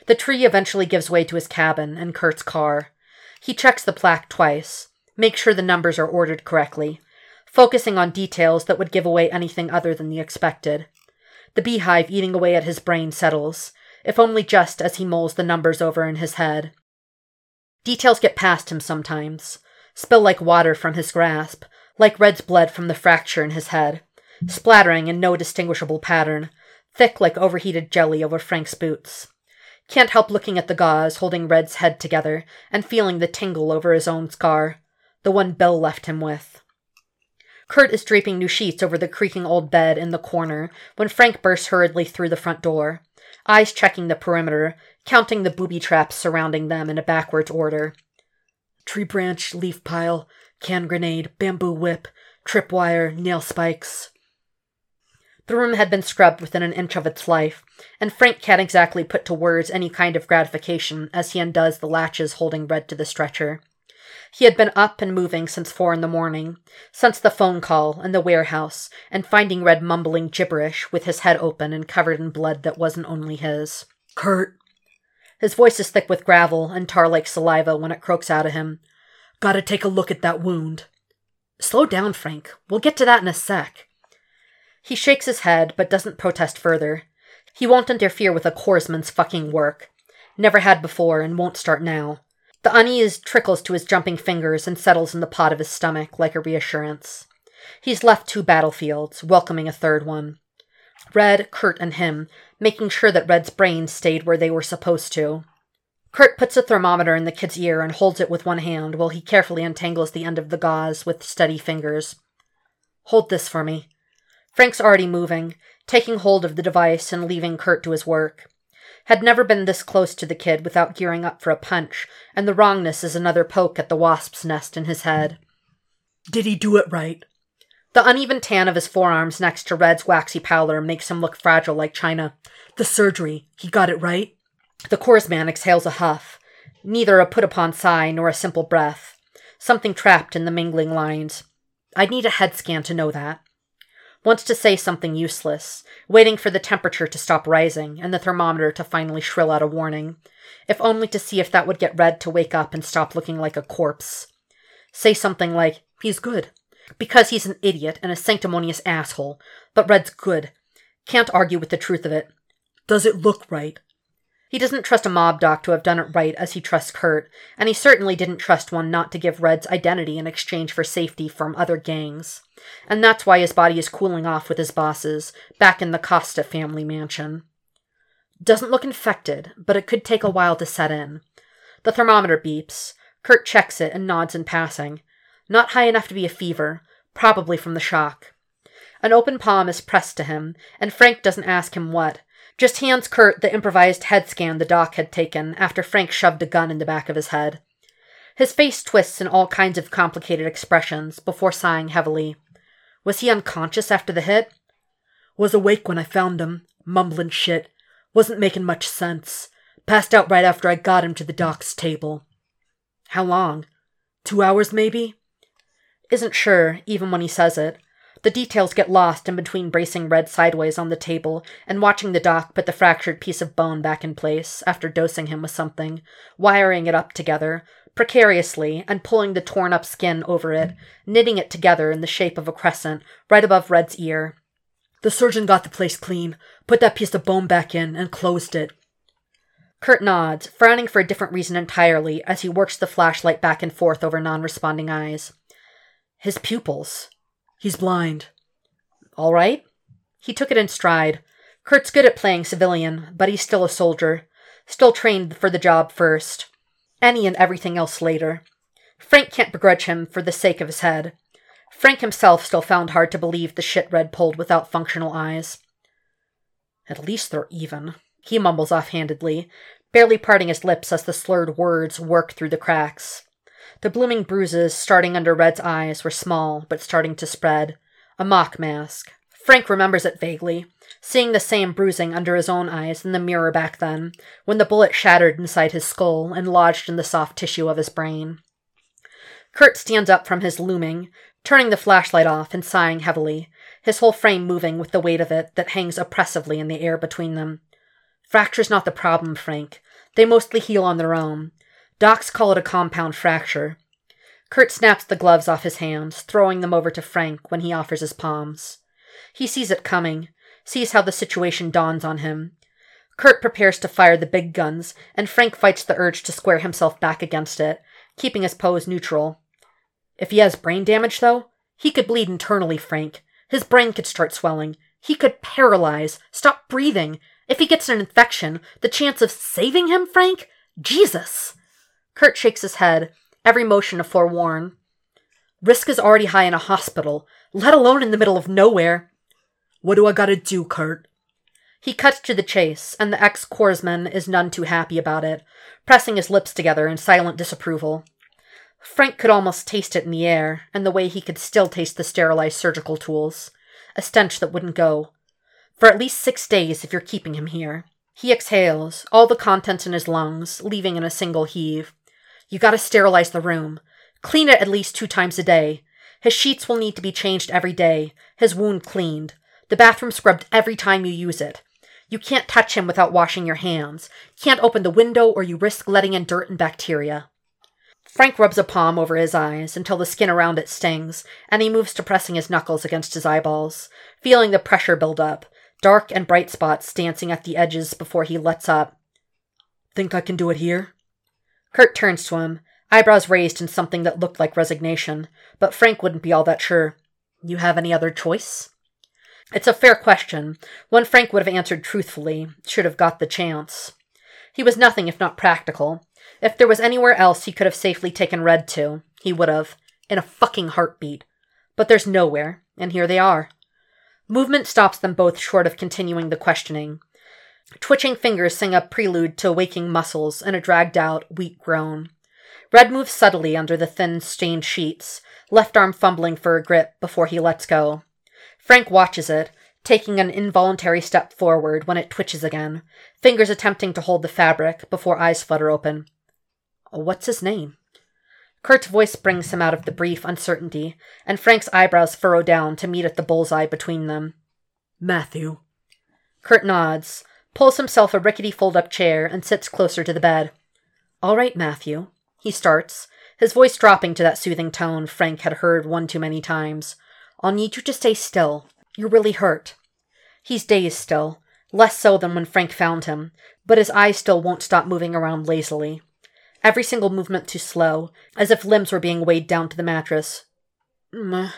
The tree eventually gives way to his cabin and Curt's car. He checks the plaque twice, makes sure the numbers are ordered correctly, focusing on details that would give away anything other than the expected. The beehive eating away at his brain settles, if only just as he mulls the numbers over in his head. Details get past him sometimes, spill like water from his grasp, like Red's blood from the fracture in his head, splattering in no distinguishable pattern, thick like overheated jelly over Frank's boots. Can't help looking at the gauze holding Red's head together and feeling the tingle over his own scar, the one Bill left him with. Curt is draping new sheets over the creaking old bed in the corner when Frank bursts hurriedly through the front door, eyes checking the perimeter, counting the booby traps surrounding them in a backwards order. Tree branch, leaf pile, can grenade, bamboo whip, tripwire, nail spikes. The room had been scrubbed within an inch of its life, and Frank can't exactly put to words any kind of gratification as he undoes the latches holding Red to the stretcher. He had been up and moving since four in the morning, since the phone call and the warehouse, and finding Red mumbling gibberish with his head open and covered in blood that wasn't only his. Curt. His voice is thick with gravel and tar like saliva when it croaks out of him. Gotta take a look at that wound. Slow down, Frank. We'll get to that in a sec. He shakes his head, but doesn't protest further. He won't interfere with a corpsman's fucking work. Never had before, and won't start now. The unease trickles to his jumping fingers and settles in the pot of his stomach like a reassurance. He's left two battlefields, welcoming a third one. Red, Curt, and him, making sure that Red's brains stayed where they were supposed to. Curt puts a thermometer in the kid's ear and holds it with one hand while he carefully untangles the end of the gauze with steady fingers. Hold this for me. Frank's already moving, taking hold of the device and leaving Curt to his work. Had never been this close to the kid without gearing up for a punch, and the wrongness is another poke at the wasp's nest in his head. Did he do it right? The uneven tan of his forearms next to Red's waxy pallor makes him look fragile like china. The surgery, he got it right? The corpsman exhales a huff, neither a put upon sigh nor a simple breath. Something trapped in the mingling lines. I'd need a head scan to know that. Wants to say something useless, waiting for the temperature to stop rising and the thermometer to finally shrill out a warning, if only to see if that would get Red to wake up and stop looking like a corpse. Say something like, He's good. Because he's an idiot and a sanctimonious asshole, but Red's good. Can't argue with the truth of it. Does it look right? He doesn't trust a mob doc to have done it right as he trusts Curt, and he certainly didn't trust one not to give Red's identity in exchange for safety from other gangs. And that's why his body is cooling off with his bosses, back in the Costa family mansion. Doesn't look infected, but it could take a while to set in. The thermometer beeps. Curt checks it and nods in passing. Not high enough to be a fever, probably from the shock. An open palm is pressed to him, and Frank doesn't ask him what, just hands Curt the improvised head scan the doc had taken after Frank shoved a gun in the back of his head. His face twists in all kinds of complicated expressions before sighing heavily. Was he unconscious after the hit? Was awake when I found him, mumbling shit. Wasn't making much sense. Passed out right after I got him to the doc's table. How long? Two hours, maybe? Isn't sure, even when he says it. The details get lost in between bracing Red sideways on the table and watching the doc put the fractured piece of bone back in place after dosing him with something, wiring it up together, precariously, and pulling the torn up skin over it, knitting it together in the shape of a crescent right above Red's ear. The surgeon got the place clean, put that piece of bone back in, and closed it. Curt nods, frowning for a different reason entirely as he works the flashlight back and forth over non responding eyes. His pupils. He's blind. All right. He took it in stride. Curt's good at playing civilian, but he's still a soldier. Still trained for the job first. Any and everything else later. Frank can't begrudge him for the sake of his head. Frank himself still found hard to believe the shit Red pulled without functional eyes. At least they're even, he mumbles offhandedly, barely parting his lips as the slurred words work through the cracks. The blooming bruises starting under Red's eyes were small, but starting to spread. A mock mask. Frank remembers it vaguely, seeing the same bruising under his own eyes in the mirror back then, when the bullet shattered inside his skull and lodged in the soft tissue of his brain. Curt stands up from his looming, turning the flashlight off and sighing heavily, his whole frame moving with the weight of it that hangs oppressively in the air between them. Fracture's not the problem, Frank. They mostly heal on their own. Docs call it a compound fracture. Curt snaps the gloves off his hands, throwing them over to Frank when he offers his palms. He sees it coming, sees how the situation dawns on him. Curt prepares to fire the big guns, and Frank fights the urge to square himself back against it, keeping his pose neutral. If he has brain damage, though, he could bleed internally, Frank. His brain could start swelling. He could paralyze, stop breathing. If he gets an infection, the chance of saving him, Frank? Jesus! Curt shakes his head, every motion a forewarn. Risk is already high in a hospital, let alone in the middle of nowhere. What do I gotta do, Curt? He cuts to the chase, and the ex corpsman is none too happy about it, pressing his lips together in silent disapproval. Frank could almost taste it in the air, and the way he could still taste the sterilized surgical tools. A stench that wouldn't go. For at least six days if you're keeping him here. He exhales, all the contents in his lungs, leaving in a single heave. You gotta sterilize the room. Clean it at least two times a day. His sheets will need to be changed every day, his wound cleaned, the bathroom scrubbed every time you use it. You can't touch him without washing your hands. Can't open the window or you risk letting in dirt and bacteria. Frank rubs a palm over his eyes until the skin around it stings, and he moves to pressing his knuckles against his eyeballs, feeling the pressure build up, dark and bright spots dancing at the edges before he lets up. Think I can do it here? Curt turns to him, eyebrows raised in something that looked like resignation, but Frank wouldn't be all that sure. You have any other choice? It's a fair question, one Frank would have answered truthfully, should have got the chance. He was nothing if not practical. If there was anywhere else he could have safely taken Red to, he would have, in a fucking heartbeat. But there's nowhere, and here they are. Movement stops them both short of continuing the questioning. Twitching fingers sing a prelude to waking muscles and a dragged out, weak groan. Red moves subtly under the thin, stained sheets, left arm fumbling for a grip before he lets go. Frank watches it, taking an involuntary step forward when it twitches again, fingers attempting to hold the fabric before eyes flutter open. What's his name? Curt's voice brings him out of the brief uncertainty, and Frank's eyebrows furrow down to meet at the bullseye between them. Matthew. Curt nods, pulls himself a rickety fold up chair, and sits closer to the bed. All right, Matthew. He starts, his voice dropping to that soothing tone Frank had heard one too many times. I'll need you to stay still. You're really hurt. He's dazed still, less so than when Frank found him, but his eyes still won't stop moving around lazily. Every single movement too slow, as if limbs were being weighed down to the mattress. Mm.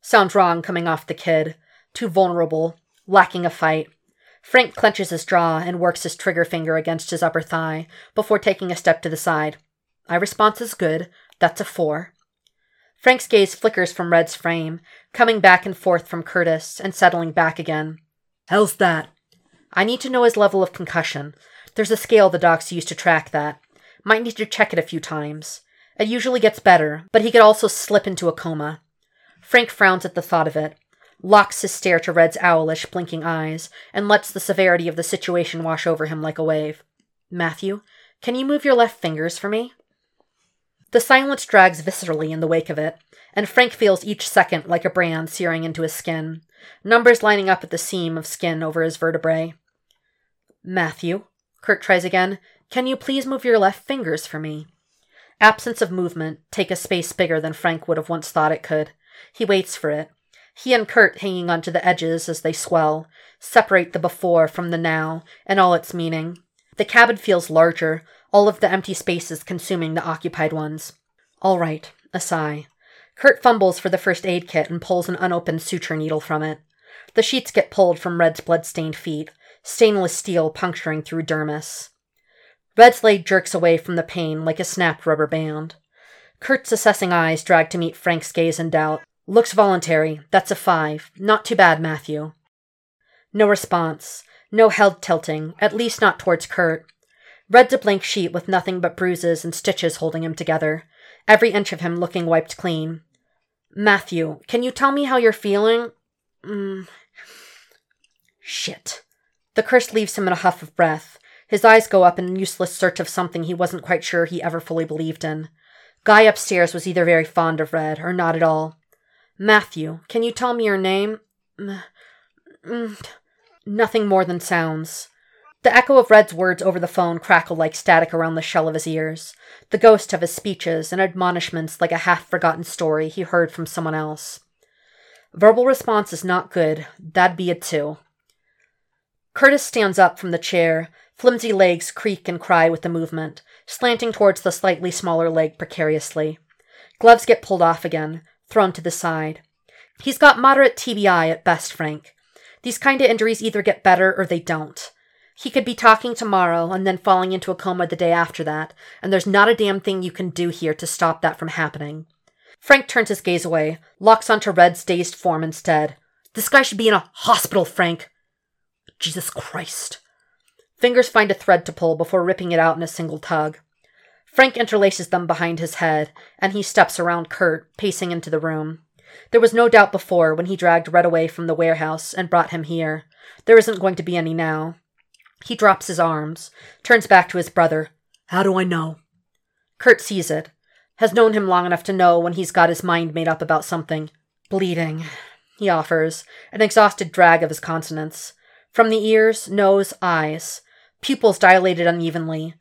Sounds wrong coming off the kid. Too vulnerable, lacking a fight. Frank clenches his jaw and works his trigger finger against his upper thigh before taking a step to the side. My response is good. That's a four. Frank's gaze flickers from Red's frame, coming back and forth from Curtis and settling back again. How's that? I need to know his level of concussion. There's a scale the docs use to track that. Might need to check it a few times. It usually gets better, but he could also slip into a coma. Frank frowns at the thought of it, locks his stare to Red's owlish, blinking eyes, and lets the severity of the situation wash over him like a wave. Matthew, can you move your left fingers for me? The silence drags viscerally in the wake of it, and Frank feels each second like a brand searing into his skin, numbers lining up at the seam of skin over his vertebrae. Matthew, Kurt tries again, can you please move your left fingers for me? Absence of movement take a space bigger than Frank would have once thought it could. He waits for it. He and Curt hanging onto the edges as they swell, separate the before from the now and all its meaning. The cabin feels larger, all of the empty spaces consuming the occupied ones. All right, a sigh. Curt fumbles for the first aid kit and pulls an unopened suture needle from it. The sheets get pulled from Red's blood-stained feet, stainless steel puncturing through dermis. Red's leg jerks away from the pain like a snapped rubber band. Curt's assessing eyes drag to meet Frank's gaze in doubt. Looks voluntary. That's a five. Not too bad, Matthew. No response. No head tilting, at least not towards Curt. Red's a blank sheet with nothing but bruises and stitches holding him together, every inch of him looking wiped clean. Matthew, can you tell me how you're feeling? Mm. Shit. The curse leaves him in a huff of breath. His eyes go up in useless search of something he wasn't quite sure he ever fully believed in. Guy upstairs was either very fond of Red or not at all. Matthew, can you tell me your name? Mm. Mm. Nothing more than sounds. The echo of Red's words over the phone crackled like static around the shell of his ears, the ghost of his speeches and admonishments like a half forgotten story he heard from someone else. Verbal response is not good. That'd be it too. Curtis stands up from the chair, flimsy legs creak and cry with the movement, slanting towards the slightly smaller leg precariously. Gloves get pulled off again, thrown to the side. He's got moderate TBI at best, Frank. These kind of injuries either get better or they don't. He could be talking tomorrow and then falling into a coma the day after that, and there's not a damn thing you can do here to stop that from happening. Frank turns his gaze away, locks onto Red's dazed form instead. This guy should be in a hospital, Frank! Jesus Christ. Fingers find a thread to pull before ripping it out in a single tug. Frank interlaces them behind his head, and he steps around Curt, pacing into the room. There was no doubt before when he dragged Red away from the warehouse and brought him here. There isn't going to be any now. He drops his arms, turns back to his brother. How do I know? Curt sees it, has known him long enough to know when he's got his mind made up about something. Bleeding, he offers, an exhausted drag of his consonants. From the ears, nose, eyes, pupils dilated unevenly.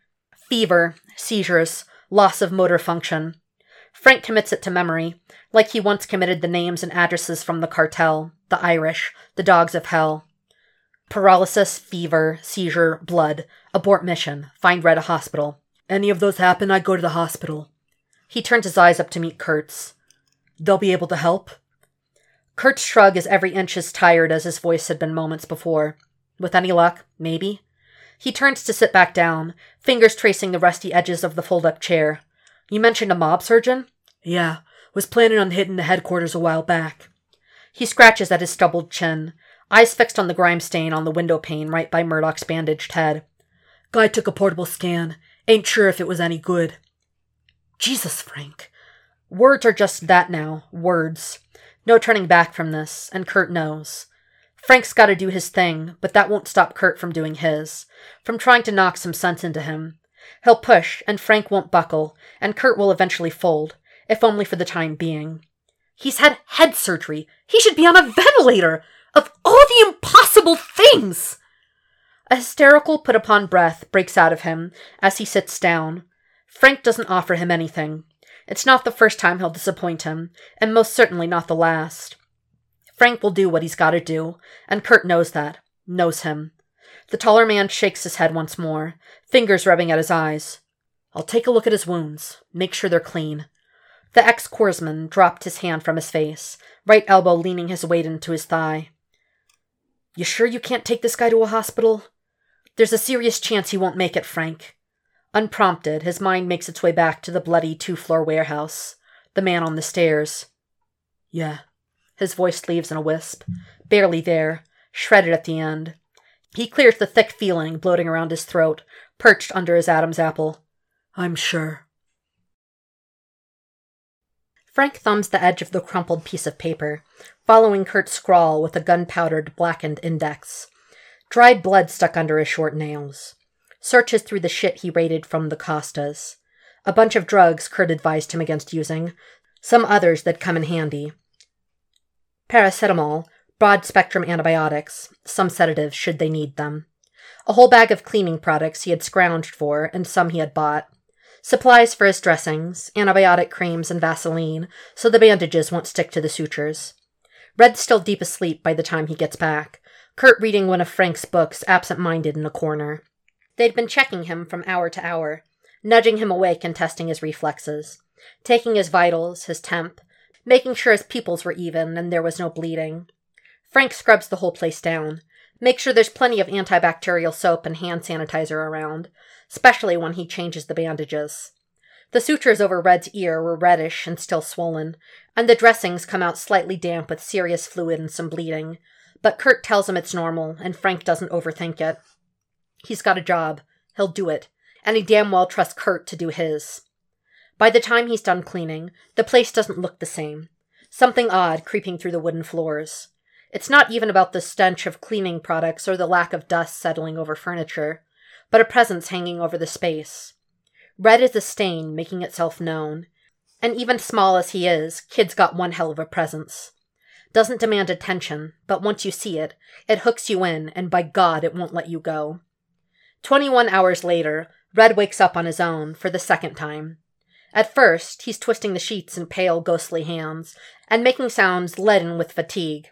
Fever, seizures, loss of motor function. Frank commits it to memory, like he once committed the names and addresses from the cartel, the Irish, the dogs of hell. Paralysis, fever, seizure, blood. Abort mission. Find Red a hospital. Any of those happen, I go to the hospital. He turns his eyes up to meet Curt's. They'll be able to help? Curt's shrug is every inch as tired as his voice had been moments before. With any luck, maybe. He turns to sit back down, fingers tracing the rusty edges of the fold up chair. You mentioned a mob surgeon? Yeah, was planning on hitting the headquarters a while back. He scratches at his stubbled chin, eyes fixed on the grime stain on the window pane right by Murdock's bandaged head. Guy took a portable scan. Ain't sure if it was any good. Jesus, Frank. Words are just that now. Words. No turning back from this, and Curt knows. Frank's got to do his thing, but that won't stop Curt from doing his, from trying to knock some sense into him. He'll push, and Frank won't buckle, and Curt will eventually fold, if only for the time being. He's had head surgery. He should be on a ventilator. Of all the impossible things! A hysterical put upon breath breaks out of him as he sits down. Frank doesn't offer him anything. It's not the first time he'll disappoint him, and most certainly not the last. Frank will do what he's got to do, and Curt knows that, knows him. The taller man shakes his head once more, fingers rubbing at his eyes. I'll take a look at his wounds, make sure they're clean. The ex corpsman dropped his hand from his face, right elbow leaning his weight into his thigh. You sure you can't take this guy to a hospital? There's a serious chance he won't make it, Frank. Unprompted, his mind makes its way back to the bloody two floor warehouse, the man on the stairs. Yeah, his voice leaves in a wisp. Barely there, shredded at the end. He clears the thick feeling bloating around his throat, perched under his Adam's apple. I'm sure. Frank thumbs the edge of the crumpled piece of paper, following Curt's scrawl with a gunpowdered, blackened index. Dried blood stuck under his short nails. Searches through the shit he raided from the Costas. A bunch of drugs Curt advised him against using, some others that come in handy, paracetamol, broad spectrum antibiotics, some sedatives should they need them. A whole bag of cleaning products he had scrounged for, and some he had bought. Supplies for his dressings, antibiotic creams, and Vaseline, so the bandages won't stick to the sutures. Red's still deep asleep by the time he gets back, Curt reading one of Frank's books absent minded in a corner. They'd been checking him from hour to hour, nudging him awake and testing his reflexes, taking his vitals, his temp, making sure his pupils were even and there was no bleeding. Frank scrubs the whole place down. Make sure there's plenty of antibacterial soap and hand sanitizer around, especially when he changes the bandages. The sutures over Red's ear were reddish and still swollen, and the dressings come out slightly damp with serious fluid and some bleeding. But Curt tells him it's normal, and Frank doesn't overthink it. He's got a job. He'll do it. And he damn well trusts Curt to do his. By the time he's done cleaning, the place doesn't look the same. Something odd creeping through the wooden floors. It's not even about the stench of cleaning products or the lack of dust settling over furniture, but a presence hanging over the space. Red is a stain making itself known. And even small as he is, Kid's got one hell of a presence. Doesn't demand attention, but once you see it, it hooks you in, and by God, it won't let you go. Twenty one hours later, Red wakes up on his own for the second time. At first, he's twisting the sheets in pale, ghostly hands and making sounds leaden with fatigue.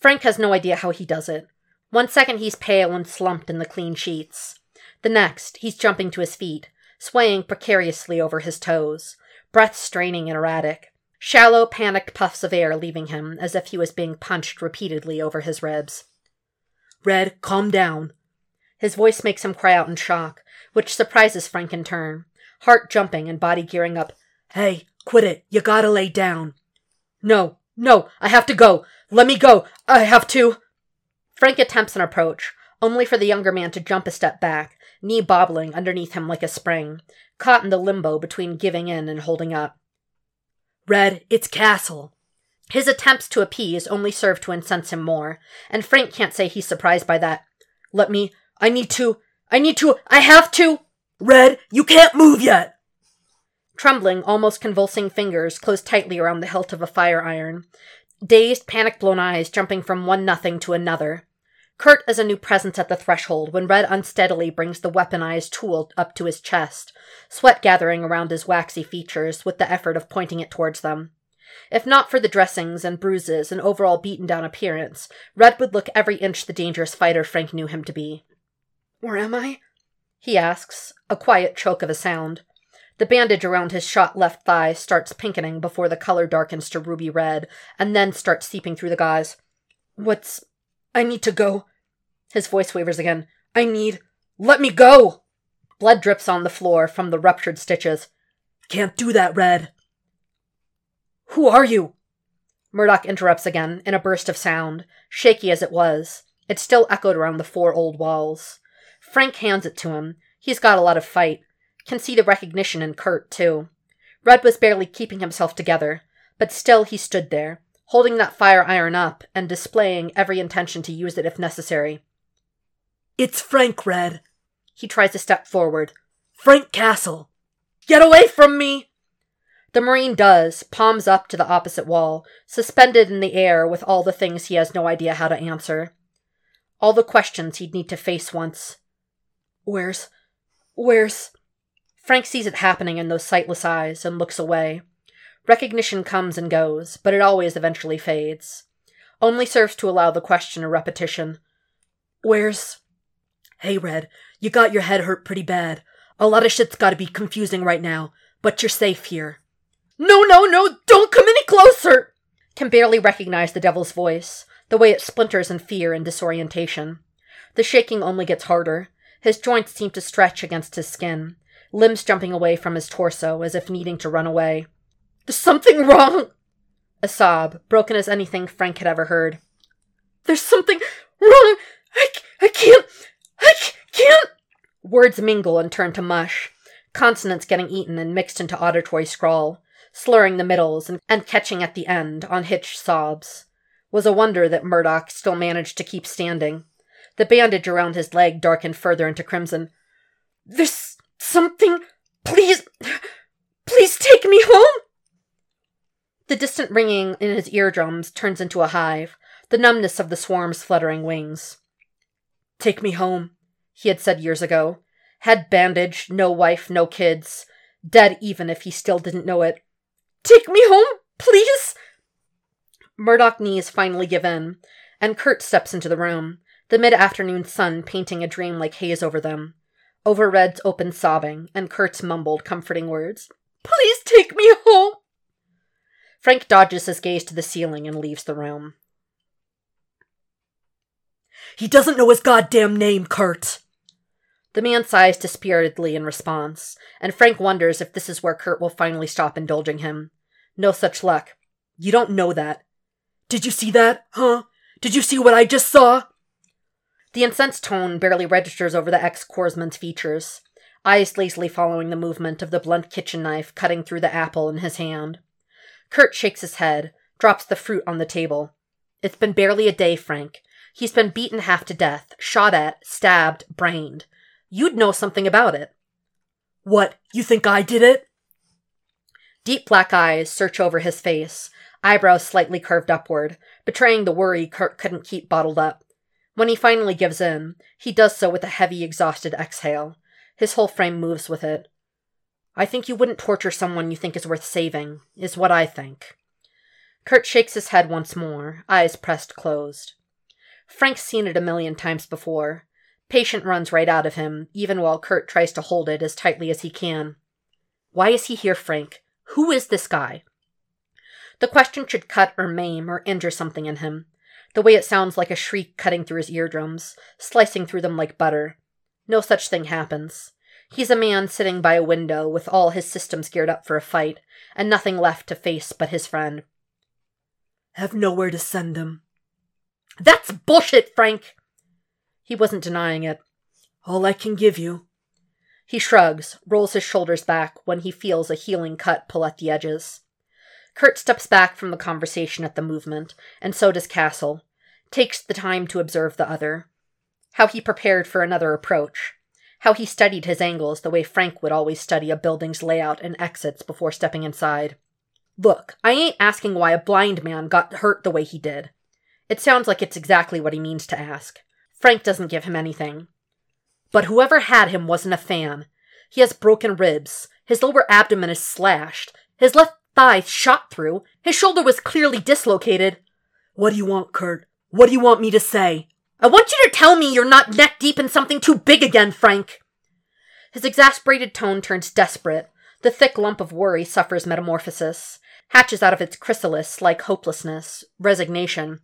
Frank has no idea how he does it. One second he's pale and slumped in the clean sheets. The next, he's jumping to his feet, swaying precariously over his toes, breath straining and erratic, shallow, panicked puffs of air leaving him as if he was being punched repeatedly over his ribs. Red, calm down. His voice makes him cry out in shock, which surprises Frank in turn heart jumping and body gearing up. Hey, quit it. You gotta lay down. No, no, I have to go. Let me go. I have to. Frank attempts an approach, only for the younger man to jump a step back, knee bobbling underneath him like a spring, caught in the limbo between giving in and holding up. Red, it's Castle. His attempts to appease only serve to incense him more, and Frank can't say he's surprised by that. Let me. I need to. I need to. I have to. Red, you can't move yet! Trembling, almost convulsing fingers close tightly around the hilt of a fire iron. Dazed, panic blown eyes jumping from one nothing to another. Curt is a new presence at the threshold when Red unsteadily brings the weaponized tool up to his chest, sweat gathering around his waxy features with the effort of pointing it towards them. If not for the dressings and bruises and overall beaten down appearance, Red would look every inch the dangerous fighter Frank knew him to be. Where am I? He asks, a quiet choke of a sound. The bandage around his shot left thigh starts pinkening before the color darkens to ruby red, and then starts seeping through the gauze. What's. I need to go. His voice wavers again. I need. Let me go! Blood drips on the floor from the ruptured stitches. Can't do that, Red. Who are you? Murdock interrupts again in a burst of sound, shaky as it was. It still echoed around the four old walls. Frank hands it to him. He's got a lot of fight. Can see the recognition in Curt, too. Red was barely keeping himself together, but still he stood there, holding that fire iron up and displaying every intention to use it if necessary. It's Frank, Red. He tries to step forward. Frank Castle. Get away from me! The Marine does, palms up to the opposite wall, suspended in the air with all the things he has no idea how to answer. All the questions he'd need to face once. Where's. Where's. Frank sees it happening in those sightless eyes and looks away. Recognition comes and goes, but it always eventually fades. Only serves to allow the question a repetition. Where's. Hey, Red, you got your head hurt pretty bad. A lot of shit's gotta be confusing right now, but you're safe here. No, no, no, don't come any closer! Can barely recognize the devil's voice, the way it splinters in fear and disorientation. The shaking only gets harder. His joints seemed to stretch against his skin, limbs jumping away from his torso as if needing to run away. There's something wrong! A sob, broken as anything Frank had ever heard. There's something wrong! I, I can't! I can't! Words mingle and turn to mush, consonants getting eaten and mixed into auditory scrawl, slurring the middles and, and catching at the end on hitched sobs. Was a wonder that Murdock still managed to keep standing. The bandage around his leg darkened further into crimson. There's something. Please. Please take me home! The distant ringing in his eardrums turns into a hive, the numbness of the swarm's fluttering wings. Take me home, he had said years ago. Head bandaged, no wife, no kids. Dead even if he still didn't know it. Take me home, please! Murdock knees finally give in, and Curt steps into the room, the mid afternoon sun painting a dream like haze over them. Over Red's open sobbing, and Curt's mumbled comforting words. Please take me home! Frank dodges his gaze to the ceiling and leaves the room. He doesn't know his goddamn name, Curt! The man sighs dispiritedly in response, and Frank wonders if this is where Curt will finally stop indulging him. No such luck. You don't know that. Did you see that, huh? Did you see what I just saw? The incensed tone barely registers over the ex corpsman's features, eyes lazily following the movement of the blunt kitchen knife cutting through the apple in his hand. Curt shakes his head, drops the fruit on the table. It's been barely a day, Frank. He's been beaten half to death, shot at, stabbed, brained. You'd know something about it. What, you think I did it? Deep black eyes search over his face, eyebrows slightly curved upward, betraying the worry Curt couldn't keep bottled up. When he finally gives in, he does so with a heavy, exhausted exhale. His whole frame moves with it. I think you wouldn't torture someone you think is worth saving, is what I think. Curt shakes his head once more, eyes pressed closed. Frank's seen it a million times before. Patient runs right out of him, even while Curt tries to hold it as tightly as he can. Why is he here, Frank? Who is this guy? The question should cut or maim or injure something in him. The way it sounds like a shriek cutting through his eardrums, slicing through them like butter. No such thing happens. He's a man sitting by a window with all his systems geared up for a fight, and nothing left to face but his friend. Have nowhere to send them. That's bullshit, Frank! He wasn't denying it. All I can give you. He shrugs, rolls his shoulders back when he feels a healing cut pull at the edges. Curt steps back from the conversation at the movement, and so does Castle, takes the time to observe the other. How he prepared for another approach. How he studied his angles the way Frank would always study a building's layout and exits before stepping inside. Look, I ain't asking why a blind man got hurt the way he did. It sounds like it's exactly what he means to ask. Frank doesn't give him anything. But whoever had him wasn't a fan. He has broken ribs. His lower abdomen is slashed. His left thigh shot through. His shoulder was clearly dislocated. What do you want, Curt? What do you want me to say? I want you to tell me you're not neck deep in something too big again, Frank. His exasperated tone turns desperate. The thick lump of worry suffers metamorphosis, hatches out of its chrysalis like hopelessness, resignation.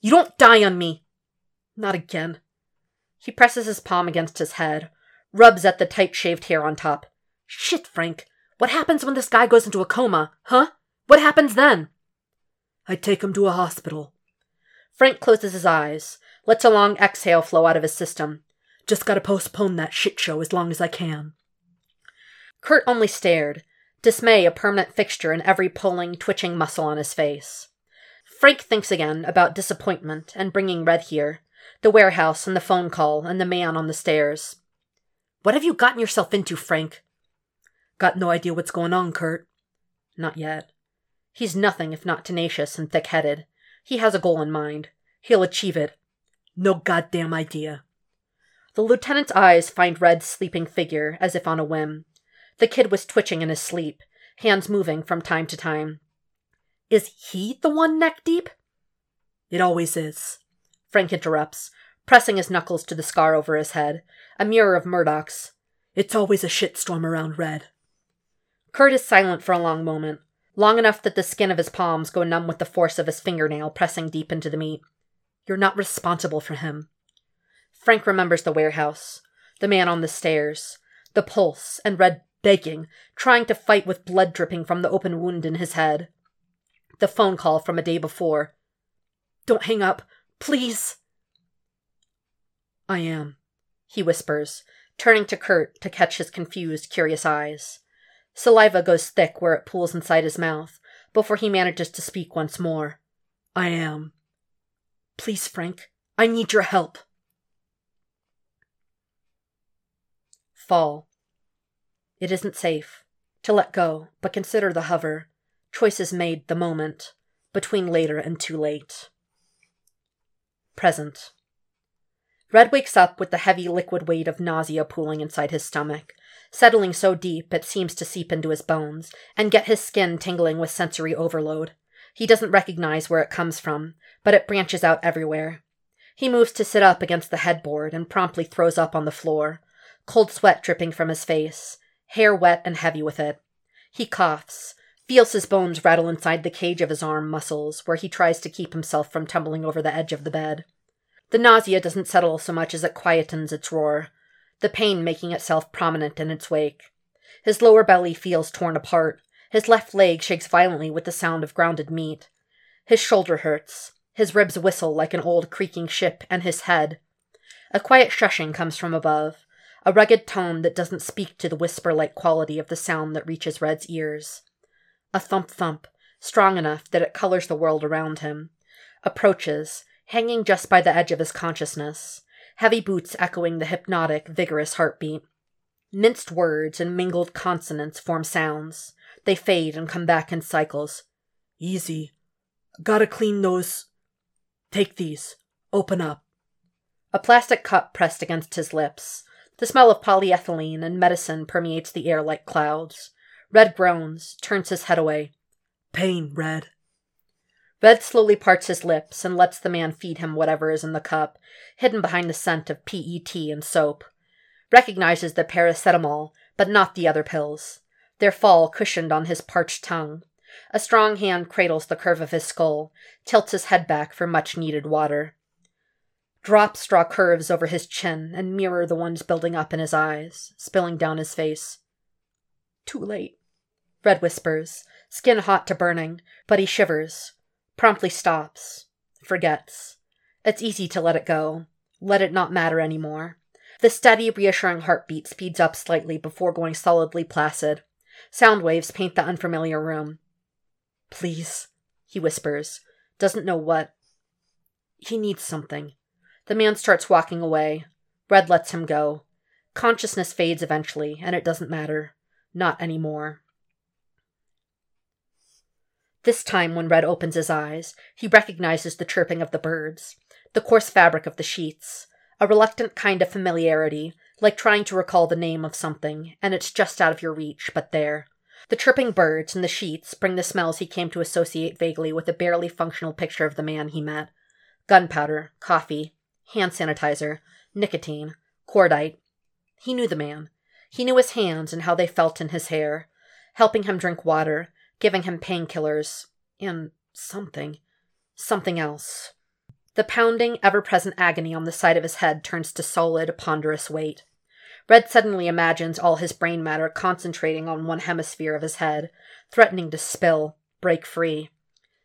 You don't die on me. Not again. He presses his palm against his head, rubs at the tight shaved hair on top. Shit, Frank. What happens when this guy goes into a coma, huh? What happens then? I'd take him to a hospital. Frank closes his eyes, lets a long exhale flow out of his system. Just gotta postpone that shit show as long as I can. Curt only stared, dismay a permanent fixture in every pulling, twitching muscle on his face. Frank thinks again about disappointment and bringing Red here, the warehouse and the phone call and the man on the stairs. What have you gotten yourself into, Frank? Got no idea what's going on, Curt. Not yet. He's nothing if not tenacious and thick headed. He has a goal in mind. He'll achieve it. No goddamn idea. The lieutenant's eyes find Red's sleeping figure as if on a whim. The kid was twitching in his sleep, hands moving from time to time. Is he the one neck deep? It always is. Frank interrupts, pressing his knuckles to the scar over his head, a mirror of Murdock's. It's always a shitstorm around Red. Curt is silent for a long moment, long enough that the skin of his palms go numb with the force of his fingernail pressing deep into the meat. You're not responsible for him. Frank remembers the warehouse, the man on the stairs, the pulse, and Red begging, trying to fight with blood dripping from the open wound in his head. The phone call from a day before. Don't hang up, please. I am, he whispers, turning to Curt to catch his confused, curious eyes. Saliva goes thick where it pools inside his mouth before he manages to speak once more. I am. Please, Frank, I need your help. Fall. It isn't safe. To let go, but consider the hover. Choices made the moment, between later and too late. Present. Red wakes up with the heavy liquid weight of nausea pooling inside his stomach, settling so deep it seems to seep into his bones, and get his skin tingling with sensory overload. He doesn't recognize where it comes from, but it branches out everywhere. He moves to sit up against the headboard and promptly throws up on the floor, cold sweat dripping from his face, hair wet and heavy with it. He coughs, feels his bones rattle inside the cage of his arm muscles, where he tries to keep himself from tumbling over the edge of the bed. The nausea doesn't settle so much as it quietens its roar, the pain making itself prominent in its wake. His lower belly feels torn apart. His left leg shakes violently with the sound of grounded meat. His shoulder hurts. His ribs whistle like an old creaking ship, and his head. A quiet shushing comes from above, a rugged tone that doesn't speak to the whisper like quality of the sound that reaches Red's ears. A thump thump, strong enough that it colors the world around him, approaches, hanging just by the edge of his consciousness, heavy boots echoing the hypnotic, vigorous heartbeat. Minced words and mingled consonants form sounds. They fade and come back in cycles. Easy. Gotta clean those. Take these. Open up. A plastic cup pressed against his lips, the smell of polyethylene and medicine permeates the air like clouds. Red groans, turns his head away. Pain, Red. Red slowly parts his lips and lets the man feed him whatever is in the cup, hidden behind the scent of PET and soap. Recognizes the paracetamol, but not the other pills. Their fall cushioned on his parched tongue. A strong hand cradles the curve of his skull, tilts his head back for much needed water. Drops draw curves over his chin and mirror the ones building up in his eyes, spilling down his face. Too late, Red whispers, skin hot to burning, but he shivers, promptly stops, forgets. It's easy to let it go, let it not matter any more. The steady, reassuring heartbeat speeds up slightly before going solidly placid. Sound waves paint the unfamiliar room. Please, he whispers, doesn't know what. He needs something. The man starts walking away. Red lets him go. Consciousness fades eventually, and it doesn't matter. Not anymore. This time, when Red opens his eyes, he recognizes the chirping of the birds, the coarse fabric of the sheets, a reluctant kind of familiarity, like trying to recall the name of something, and it's just out of your reach, but there. The chirping birds and the sheets bring the smells he came to associate vaguely with a barely functional picture of the man he met gunpowder, coffee, hand sanitizer, nicotine, cordite. He knew the man. He knew his hands and how they felt in his hair, helping him drink water, giving him painkillers, and something. Something else. The pounding, ever present agony on the side of his head turns to solid, ponderous weight. Red suddenly imagines all his brain matter concentrating on one hemisphere of his head, threatening to spill, break free.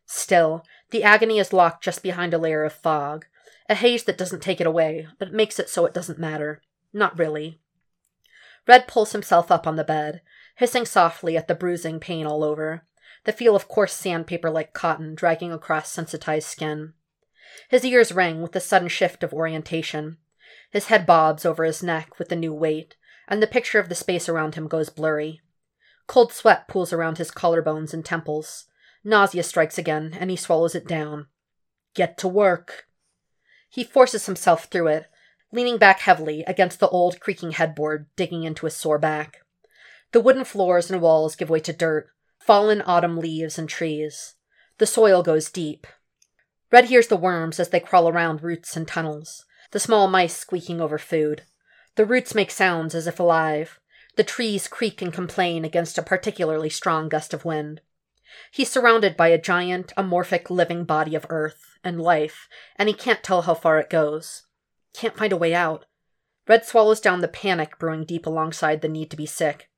Still, the agony is locked just behind a layer of fog, a haze that doesn't take it away, but makes it so it doesn't matter. Not really. Red pulls himself up on the bed, hissing softly at the bruising pain all over, the feel of coarse sandpaper like cotton dragging across sensitized skin. His ears ring with the sudden shift of orientation. His head bobs over his neck with the new weight, and the picture of the space around him goes blurry. Cold sweat pools around his collarbones and temples. Nausea strikes again, and he swallows it down. Get to work. He forces himself through it, leaning back heavily against the old creaking headboard, digging into his sore back. The wooden floors and walls give way to dirt, fallen autumn leaves and trees. The soil goes deep. Red hears the worms as they crawl around roots and tunnels, the small mice squeaking over food. The roots make sounds as if alive. The trees creak and complain against a particularly strong gust of wind. He's surrounded by a giant, amorphic, living body of earth and life, and he can't tell how far it goes. Can't find a way out. Red swallows down the panic brewing deep alongside the need to be sick.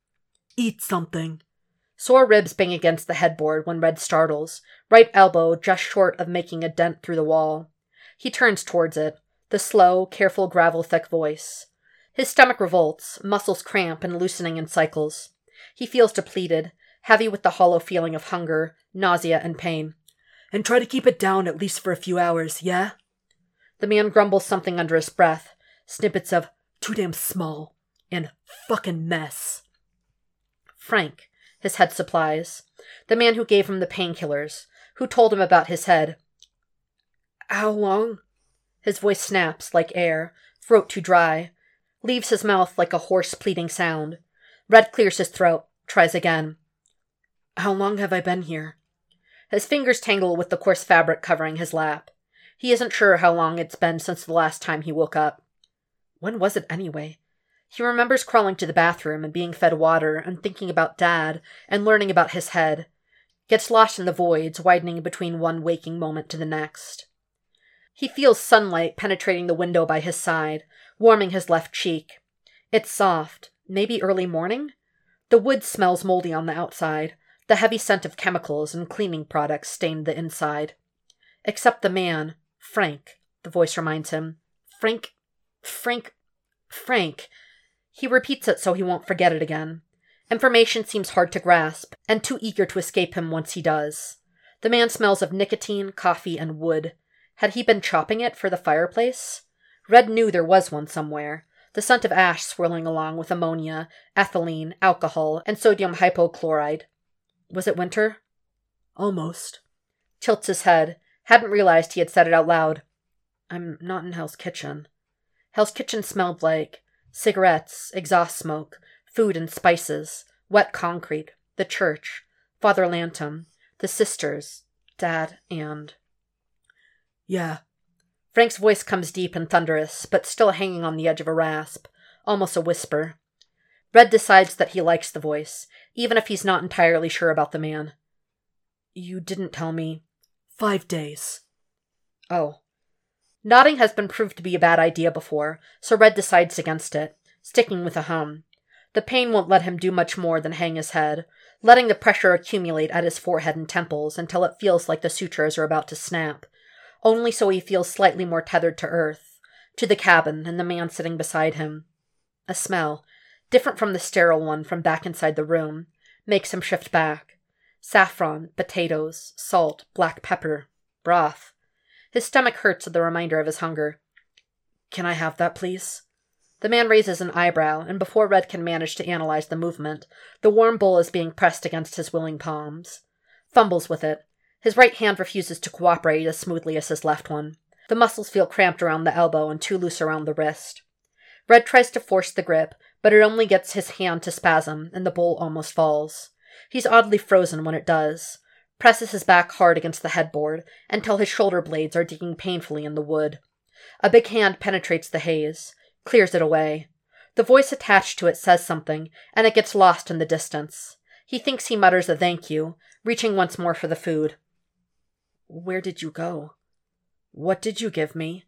Eat something. Sore ribs bang against the headboard when Red startles, right elbow just short of making a dent through the wall. He turns towards it, the slow, careful gravel thick voice. His stomach revolts, muscles cramp and loosening in cycles. He feels depleted, heavy with the hollow feeling of hunger, nausea, and pain. And try to keep it down at least for a few hours, yeah? The man grumbles something under his breath, snippets of too damn small and fucking mess. Frank, his head supplies, the man who gave him the painkillers, who told him about his head. How long? His voice snaps like air, throat too dry, leaves his mouth like a hoarse pleading sound. Red clears his throat, tries again. How long have I been here? His fingers tangle with the coarse fabric covering his lap. He isn't sure how long it's been since the last time he woke up. When was it anyway? He remembers crawling to the bathroom and being fed water and thinking about Dad and learning about his head. Gets lost in the voids widening between one waking moment to the next. He feels sunlight penetrating the window by his side, warming his left cheek. It's soft, maybe early morning? The wood smells moldy on the outside. The heavy scent of chemicals and cleaning products stained the inside. Except the man, Frank, the voice reminds him. Frank, Frank, Frank. He repeats it so he won't forget it again. Information seems hard to grasp, and too eager to escape him once he does. The man smells of nicotine, coffee, and wood. Had he been chopping it for the fireplace? Red knew there was one somewhere, the scent of ash swirling along with ammonia, ethylene, alcohol, and sodium hypochlorite. Was it winter? Almost. Tilts his head. Hadn't realized he had said it out loud. I'm not in Hell's Kitchen. Hell's Kitchen smelled like cigarettes, exhaust smoke, food and spices, wet concrete, the church, Father Lantom, the sisters, Dad, and. Yeah. Frank's voice comes deep and thunderous, but still hanging on the edge of a rasp, almost a whisper. Red decides that he likes the voice, even if he's not entirely sure about the man. You didn't tell me. Five days. Oh. Nodding has been proved to be a bad idea before, so Red decides against it, sticking with a hum. The pain won't let him do much more than hang his head, letting the pressure accumulate at his forehead and temples until it feels like the sutures are about to snap, only so he feels slightly more tethered to earth, to the cabin and the man sitting beside him. A smell, different from the sterile one from back inside the room, makes him shift back. Saffron, potatoes, salt, black pepper, broth. His stomach hurts at the reminder of his hunger. Can I have that, please? The man raises an eyebrow, and before Red can manage to analyze the movement, the warm bowl is being pressed against his willing palms. Fumbles with it. His right hand refuses to cooperate as smoothly as his left one. The muscles feel cramped around the elbow and too loose around the wrist. Red tries to force the grip, but it only gets his hand to spasm, and the bowl almost falls. He's oddly frozen when it does, presses his back hard against the headboard until his shoulder blades are digging painfully in the wood. A big hand penetrates the haze, clears it away. The voice attached to it says something, and it gets lost in the distance. He thinks he mutters a thank you, reaching once more for the food. Where did you go? What did you give me?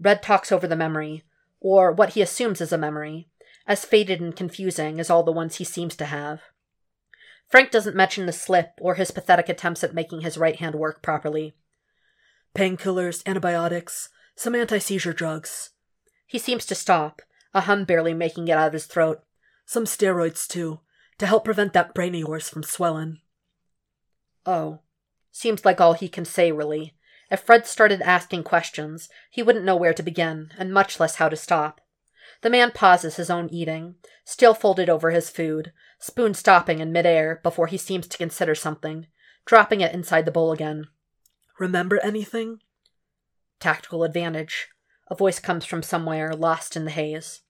Red talks over the memory, or what he assumes is a memory, as faded and confusing as all the ones he seems to have. Frank doesn't mention the slip or his pathetic attempts at making his right hand work properly. Painkillers, antibiotics, some anti seizure drugs. He seems to stop, a hum barely making it out of his throat. Some steroids, too, to help prevent that brain of yours from swelling. Oh. Seems like all he can say, really. If Fred started asking questions, he wouldn't know where to begin, and much less how to stop. The man pauses his own eating, still folded over his food, spoon stopping in midair before he seems to consider something, dropping it inside the bowl again. Remember anything? Tactical advantage. A voice comes from somewhere, lost in the haze.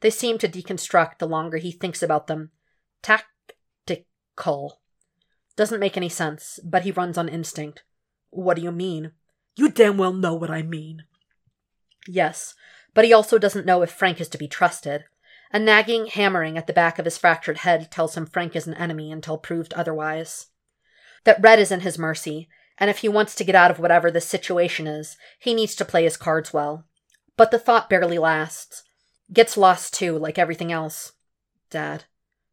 They seem to deconstruct the longer he thinks about them. Tactical. Doesn't make any sense, but he runs on instinct. What do you mean? You damn well know what I mean. Yes, but he also doesn't know if Frank is to be trusted. A nagging hammering at the back of his fractured head tells him Frank is an enemy until proved otherwise. That Red is in his mercy, and if he wants to get out of whatever the situation is, he needs to play his cards well. But the thought barely lasts. Gets lost too, like everything else. Dad.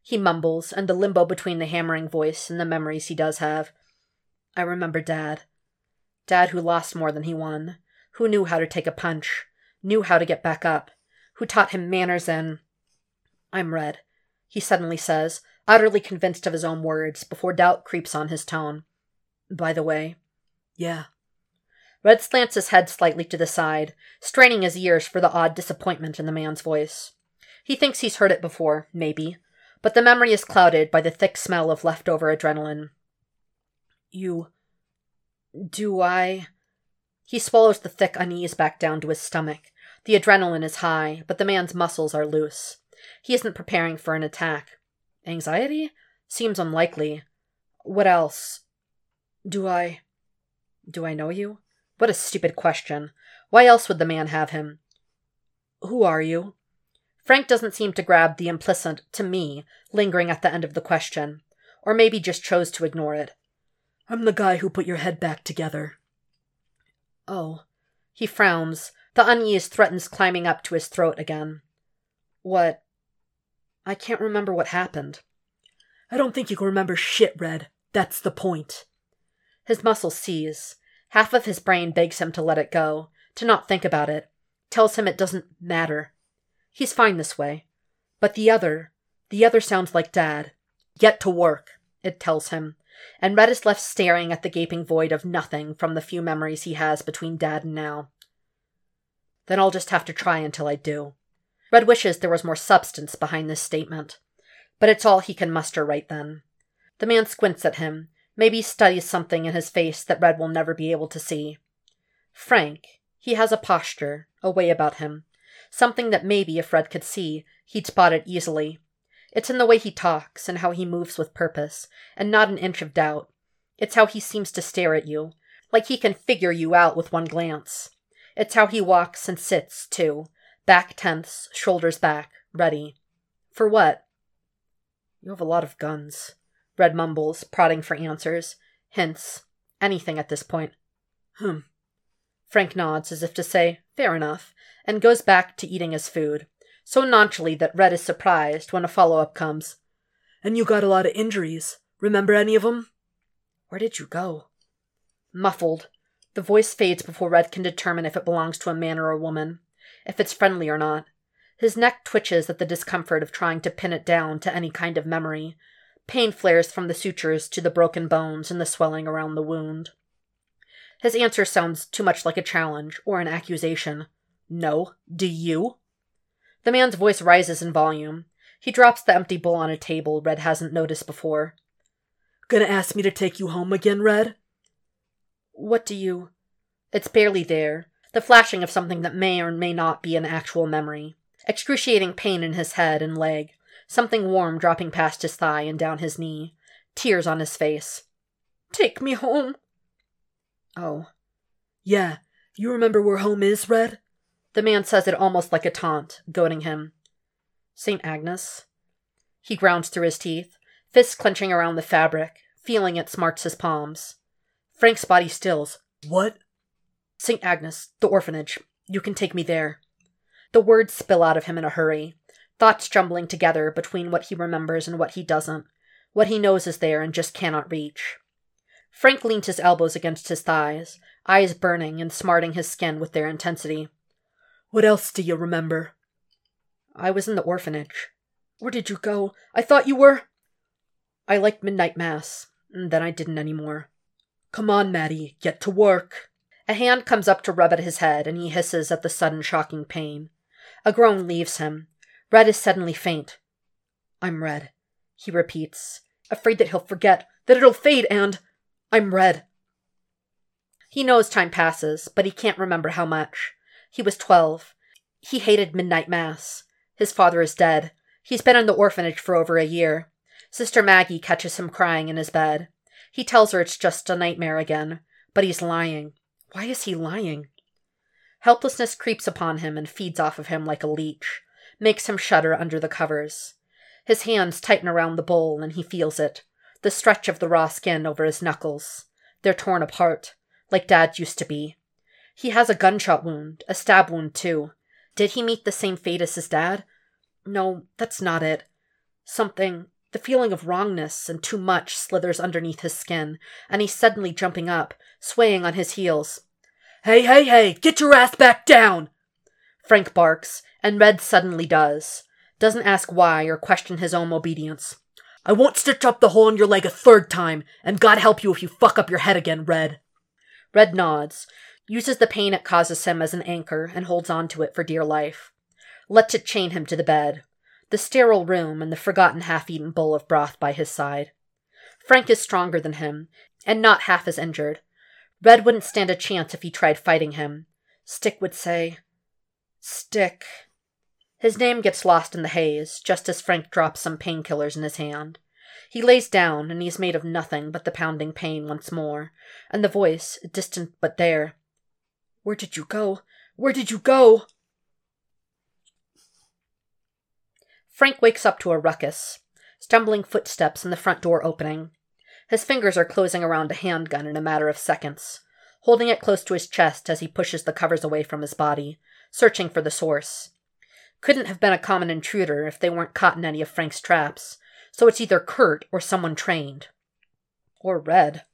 He mumbles, and the limbo between the hammering voice and the memories he does have. I remember Dad. Dad who lost more than he won, who knew how to take a punch, knew how to get back up, who taught him manners and. I'm Red, he suddenly says, utterly convinced of his own words, before doubt creeps on his tone. By the way. Yeah. Red slants his head slightly to the side, straining his ears for the odd disappointment in the man's voice. He thinks he's heard it before, maybe, but the memory is clouded by the thick smell of leftover adrenaline. You. Do I. He swallows the thick unease back down to his stomach. The adrenaline is high, but the man's muscles are loose. He isn't preparing for an attack. Anxiety? Seems unlikely. What else? Do I. Do I know you? What a stupid question. Why else would the man have him? Who are you? Frank doesn't seem to grab the implicit to me lingering at the end of the question, or maybe just chose to ignore it. I'm the guy who put your head back together. Oh. He frowns. The unease threatens climbing up to his throat again. What? I can't remember what happened. I don't think you can remember shit, Red. That's the point. His muscles seize. Half of his brain begs him to let it go, to not think about it, tells him it doesn't matter. He's fine this way. But the other, the other sounds like Dad. Get to work, it tells him, and Red is left staring at the gaping void of nothing from the few memories he has between Dad and now. Then I'll just have to try until I do. Red wishes there was more substance behind this statement, but it's all he can muster right then. The man squints at him, maybe studies something in his face that Red will never be able to see. Frank, he has a posture, a way about him, something that maybe if Red could see, he'd spot it easily. It's in the way he talks and how he moves with purpose, and not an inch of doubt. It's how he seems to stare at you, like he can figure you out with one glance. It's how he walks and sits, too, back tense, shoulders back, ready. For what? You have a lot of guns. Red mumbles, prodding for answers, hints, anything at this point. Hmm. Frank nods as if to say, fair enough, and goes back to eating his food, so nonchalantly that Red is surprised when a follow up comes. And you got a lot of injuries. Remember any of them? Where did you go? Muffled. The voice fades before Red can determine if it belongs to a man or a woman, if it's friendly or not. His neck twitches at the discomfort of trying to pin it down to any kind of memory. Pain flares from the sutures to the broken bones and the swelling around the wound. His answer sounds too much like a challenge or an accusation. No. Do you? The man's voice rises in volume. He drops the empty bowl on a table Red hasn't noticed before. Gonna ask me to take you home again, Red? What do you. It's barely there. The flashing of something that may or may not be an actual memory. Excruciating pain in his head and leg. Something warm dropping past his thigh and down his knee. Tears on his face. Take me home. Oh. Yeah. You remember where home is, Red? The man says it almost like a taunt, goading him. St. Agnes? He grounds through his teeth, fists clenching around the fabric, feeling it smarts his palms. Frank's body stills. What? St. Agnes, the orphanage. You can take me there. The words spill out of him in a hurry, thoughts jumbling together between what he remembers and what he doesn't. What he knows is there and just cannot reach. Frank leaned his elbows against his thighs, eyes burning and smarting his skin with their intensity. What else do you remember? I was in the orphanage. Where did you go? I thought you were. I liked midnight mass, and then I didn't anymore. Come on, Matty, get to work. A hand comes up to rub at his head, and he hisses at the sudden shocking pain. A groan leaves him. Red is suddenly faint. I'm red, he repeats, afraid that he'll forget, that it'll fade, and I'm red. He knows time passes, but he can't remember how much. He was twelve. He hated midnight mass. His father is dead. He's been in the orphanage for over a year. Sister Maggie catches him crying in his bed. He tells her it's just a nightmare again, but he's lying. Why is he lying? Helplessness creeps upon him and feeds off of him like a leech, makes him shudder under the covers. His hands tighten around the bowl and he feels it, the stretch of the raw skin over his knuckles. They're torn apart, like Dad used to be. He has a gunshot wound, a stab wound too. Did he meet the same fate as his dad? No, that's not it. Something, the feeling of wrongness and too much slithers underneath his skin, and he's suddenly jumping up, swaying on his heels. Hey, hey, hey, get your ass back down! Frank barks, and Red suddenly does. Doesn't ask why or question his own obedience. I won't stitch up the hole in your leg a third time, and God help you if you fuck up your head again, Red. Red nods, uses the pain it causes him as an anchor, and holds on to it for dear life. Lets it chain him to the bed, the sterile room, and the forgotten half eaten bowl of broth by his side. Frank is stronger than him, and not half as injured. Red wouldn't stand a chance if he tried fighting him. Stick would say, Stick. His name gets lost in the haze, just as Frank drops some painkillers in his hand. He lays down, and he is made of nothing but the pounding pain once more, and the voice, distant but there. Where did you go? Where did you go? Frank wakes up to a ruckus, stumbling footsteps and the front door opening. His fingers are closing around a handgun in a matter of seconds, holding it close to his chest as he pushes the covers away from his body, searching for the source. Couldn't have been a common intruder if they weren't caught in any of Frank's traps, so it's either Curt or someone trained. Or Red.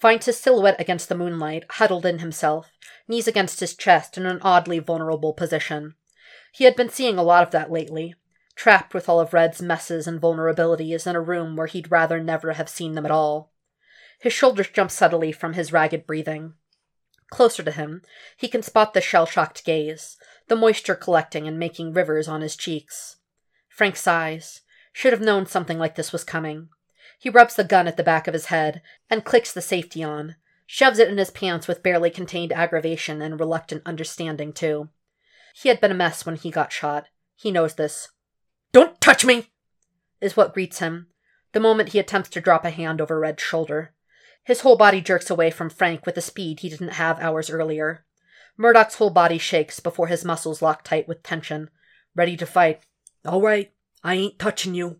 Finds his silhouette against the moonlight, huddled in himself, knees against his chest in an oddly vulnerable position. He had been seeing a lot of that lately, trapped with all of Red's messes and vulnerabilities in a room where he'd rather never have seen them at all. His shoulders jump subtly from his ragged breathing. Closer to him, he can spot the shell shocked gaze, the moisture collecting and making rivers on his cheeks. Frank sighs. Should have known something like this was coming. He rubs the gun at the back of his head and clicks the safety on, shoves it in his pants with barely contained aggravation and reluctant understanding, too. He had been a mess when he got shot. He knows this. Don't touch me! is what greets him, the moment he attempts to drop a hand over Red's shoulder. His whole body jerks away from Frank with a speed he didn't have hours earlier. Murdock's whole body shakes before his muscles lock tight with tension, ready to fight. All right, I ain't touching you.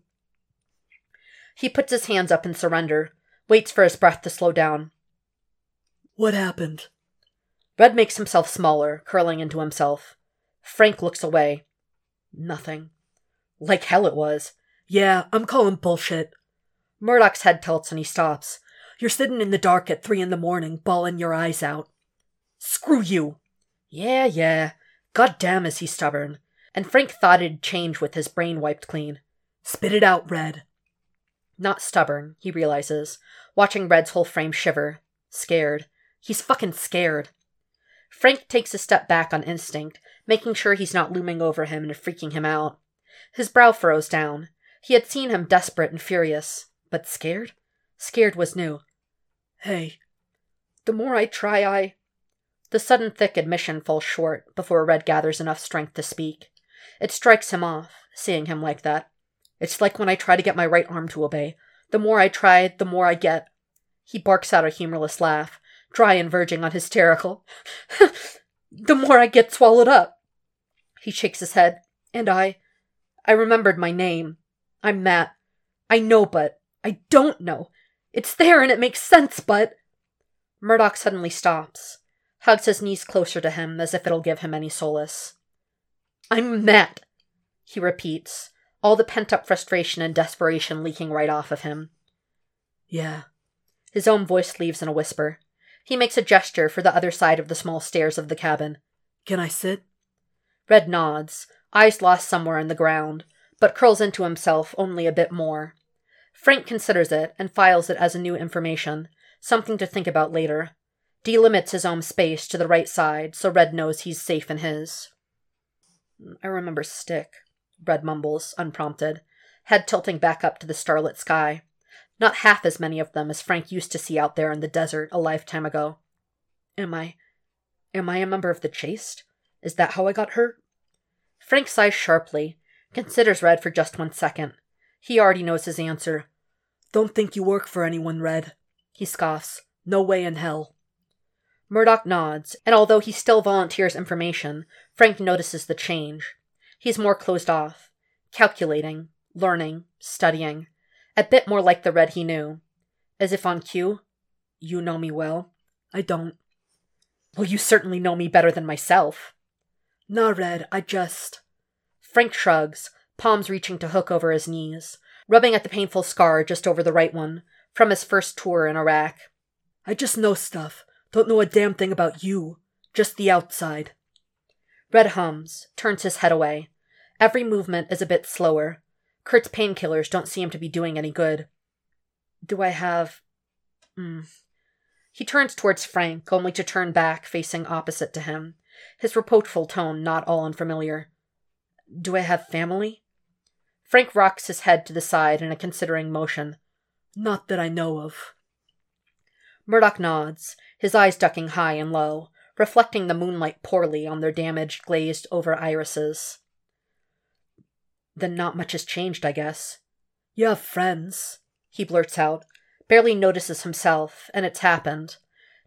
He puts his hands up in surrender, waits for his breath to slow down. What happened? Red makes himself smaller, curling into himself. Frank looks away. Nothing. Like hell it was. Yeah, I'm calling bullshit. Murdock's head tilts and he stops. You're sitting in the dark at three in the morning, bawling your eyes out. Screw you. Yeah, yeah. God damn is he stubborn. And Frank thought it'd change with his brain wiped clean. Spit it out, Red. Not stubborn, he realizes, watching Red's whole frame shiver. Scared. He's fucking scared. Frank takes a step back on instinct, making sure he's not looming over him and freaking him out. His brow furrows down. He had seen him desperate and furious, but scared? Scared was new. Hey, the more I try, I. The sudden thick admission falls short before Red gathers enough strength to speak. It strikes him off, seeing him like that. It's like when I try to get my right arm to obey. The more I try, the more I get. He barks out a humorless laugh, dry and verging on hysterical. the more I get swallowed up. He shakes his head, and I. I remembered my name. I'm Matt. I know, but I don't know. It's there and it makes sense, but. Murdock suddenly stops, hugs his knees closer to him as if it'll give him any solace. I'm Matt, he repeats, all the pent up frustration and desperation leaking right off of him. Yeah. His own voice leaves in a whisper. He makes a gesture for the other side of the small stairs of the cabin. Can I sit? Red nods, eyes lost somewhere in the ground, but curls into himself only a bit more. Frank considers it and files it as a new information, something to think about later. Delimits his own space to the right side so Red knows he's safe in his. I remember Stick, Red mumbles, unprompted, head tilting back up to the starlit sky. Not half as many of them as Frank used to see out there in the desert a lifetime ago. Am I. Am I a member of the Chaste? Is that how I got hurt? Frank sighs sharply, considers Red for just one second. He already knows his answer. Don't think you work for anyone, Red. He scoffs. No way in hell. Murdock nods, and although he still volunteers information, Frank notices the change. He's more closed off, calculating, learning, studying, a bit more like the Red he knew. As if on cue, You know me well. I don't. Well, you certainly know me better than myself. Nah, Red, I just. Frank shrugs, palms reaching to hook over his knees, rubbing at the painful scar just over the right one, from his first tour in Iraq. I just know stuff. Don't know a damn thing about you. Just the outside. Red hums, turns his head away. Every movement is a bit slower. Curt's painkillers don't seem to be doing any good. Do I have. Mm. He turns towards Frank, only to turn back, facing opposite to him, his reproachful tone not all unfamiliar. Do I have family? Frank rocks his head to the side in a considering motion. Not that I know of. Murdoch nods, his eyes ducking high and low, reflecting the moonlight poorly on their damaged, glazed over irises. Then not much has changed, I guess. You have friends, he blurts out, barely notices himself, and it's happened.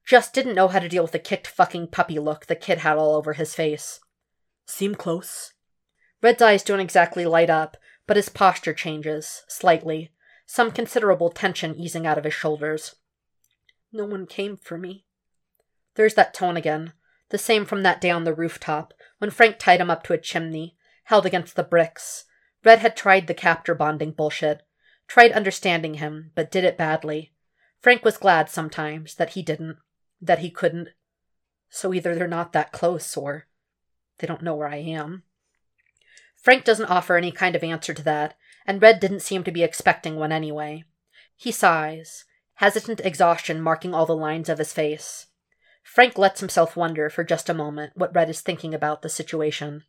Just didn't know how to deal with the kicked fucking puppy look the kid had all over his face. Seem close. Red's eyes don't exactly light up, but his posture changes, slightly, some considerable tension easing out of his shoulders. No one came for me. There's that tone again, the same from that day on the rooftop, when Frank tied him up to a chimney, held against the bricks. Red had tried the captor bonding bullshit, tried understanding him, but did it badly. Frank was glad sometimes that he didn't, that he couldn't. So either they're not that close, or they don't know where I am. Frank doesn't offer any kind of answer to that, and Red didn't seem to be expecting one anyway. He sighs, hesitant exhaustion marking all the lines of his face. Frank lets himself wonder for just a moment what Red is thinking about the situation.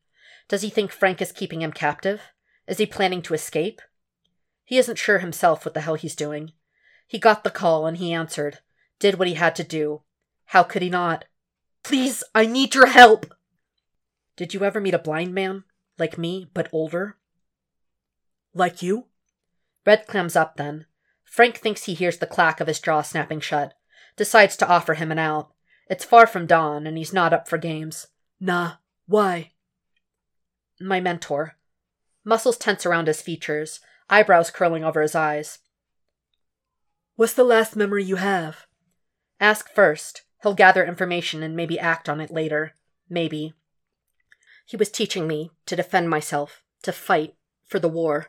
Does he think Frank is keeping him captive? Is he planning to escape? He isn't sure himself what the hell he's doing. He got the call and he answered, did what he had to do. How could he not? Please, I need your help! Did you ever meet a blind man? Like me, but older? Like you? Red clams up then. Frank thinks he hears the clack of his jaw snapping shut, decides to offer him an out. It's far from dawn, and he's not up for games. Nah, why? My mentor. Muscles tense around his features, eyebrows curling over his eyes. What's the last memory you have? Ask first. He'll gather information and maybe act on it later. Maybe. He was teaching me to defend myself, to fight, for the war.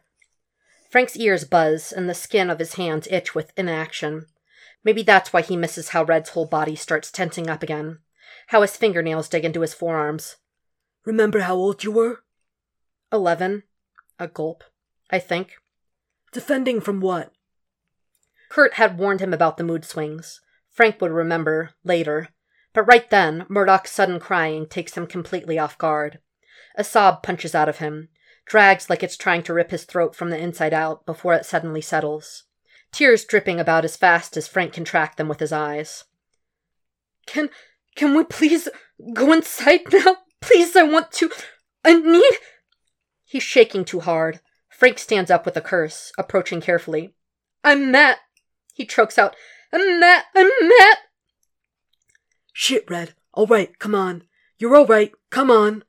Frank's ears buzz and the skin of his hands itch with inaction. Maybe that's why he misses how Red's whole body starts tensing up again, how his fingernails dig into his forearms. Remember how old you were? Eleven. A gulp, I think. Defending from what? Curt had warned him about the mood swings. Frank would remember, later. But right then, Murdock's sudden crying takes him completely off guard. A sob punches out of him, drags like it's trying to rip his throat from the inside out before it suddenly settles. Tears dripping about as fast as Frank can track them with his eyes. Can can we please go inside now? Please, I want to. I need. He's shaking too hard. Frank stands up with a curse, approaching carefully. I'm Matt. He chokes out. I'm Matt. I'm Matt. Shit, Red. All right, come on. You're all right. Come on.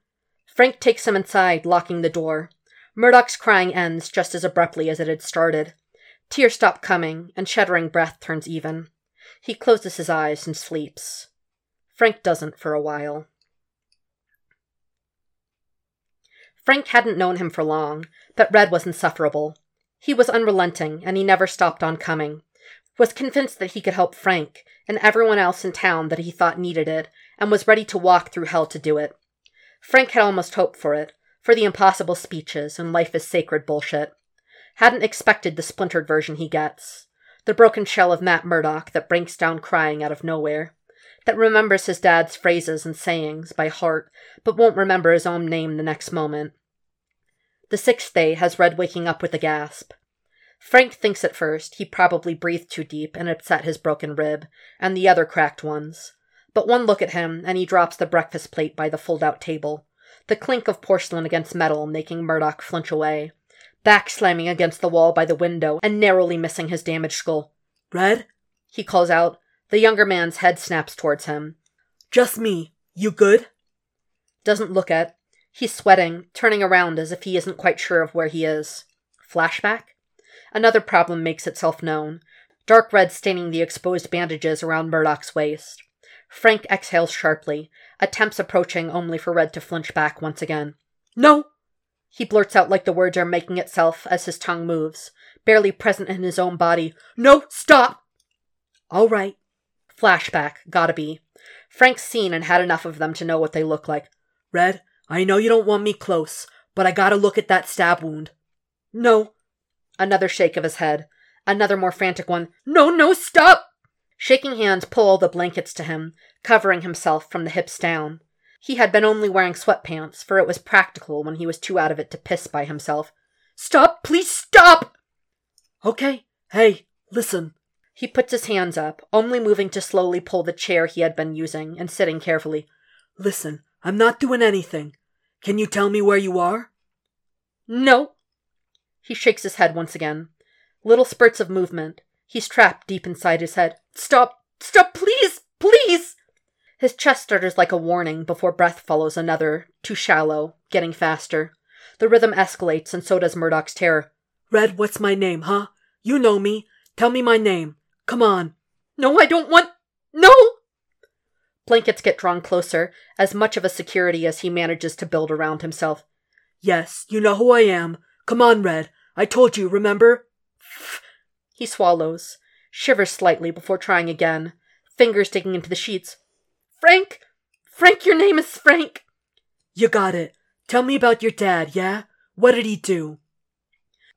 Frank takes him inside, locking the door. Murdock's crying ends just as abruptly as it had started. Tears stop coming, and shuddering breath turns even. He closes his eyes and sleeps. Frank doesn't for a while. Frank hadn't known him for long, but Red was insufferable. He was unrelenting, and he never stopped on coming. Was convinced that he could help Frank, and everyone else in town that he thought needed it, and was ready to walk through hell to do it. Frank had almost hoped for it, for the impossible speeches and life is sacred bullshit. Hadn't expected the splintered version he gets. The broken shell of Matt Murdock that breaks down crying out of nowhere. That remembers his dad's phrases and sayings by heart, but won't remember his own name the next moment. The sixth day has Red waking up with a gasp. Frank thinks at first he probably breathed too deep and upset his broken rib, and the other cracked ones. But one look at him, and he drops the breakfast plate by the fold out table, the clink of porcelain against metal making Murdock flinch away, back slamming against the wall by the window and narrowly missing his damaged skull. Red? He calls out. The younger man's head snaps towards him. Just me. You good? Doesn't look at. He's sweating, turning around as if he isn't quite sure of where he is. Flashback? Another problem makes itself known. Dark red staining the exposed bandages around Murdock's waist. Frank exhales sharply, attempts approaching only for Red to flinch back once again. No! He blurts out like the words are making itself as his tongue moves, barely present in his own body. No, stop! All right. Flashback, gotta be. Frank's seen and had enough of them to know what they look like. Red, I know you don't want me close, but I gotta look at that stab wound. No. Another shake of his head. Another more frantic one. No, no, stop! Shaking hands pull the blankets to him, covering himself from the hips down. He had been only wearing sweatpants, for it was practical when he was too out of it to piss by himself. Stop! Please stop! Okay. Hey, listen. He puts his hands up, only moving to slowly pull the chair he had been using and sitting carefully. Listen, I'm not doing anything. Can you tell me where you are? No. He shakes his head once again. Little spurts of movement, He's trapped deep inside his head. Stop! Stop! Please! Please! His chest stutters like a warning before breath follows another, too shallow, getting faster. The rhythm escalates, and so does Murdock's terror. Red, what's my name, huh? You know me. Tell me my name. Come on. No, I don't want. No! Blankets get drawn closer, as much of a security as he manages to build around himself. Yes, you know who I am. Come on, Red. I told you, remember? He swallows, shivers slightly before trying again, fingers digging into the sheets. Frank! Frank, your name is Frank! You got it. Tell me about your dad, yeah? What did he do?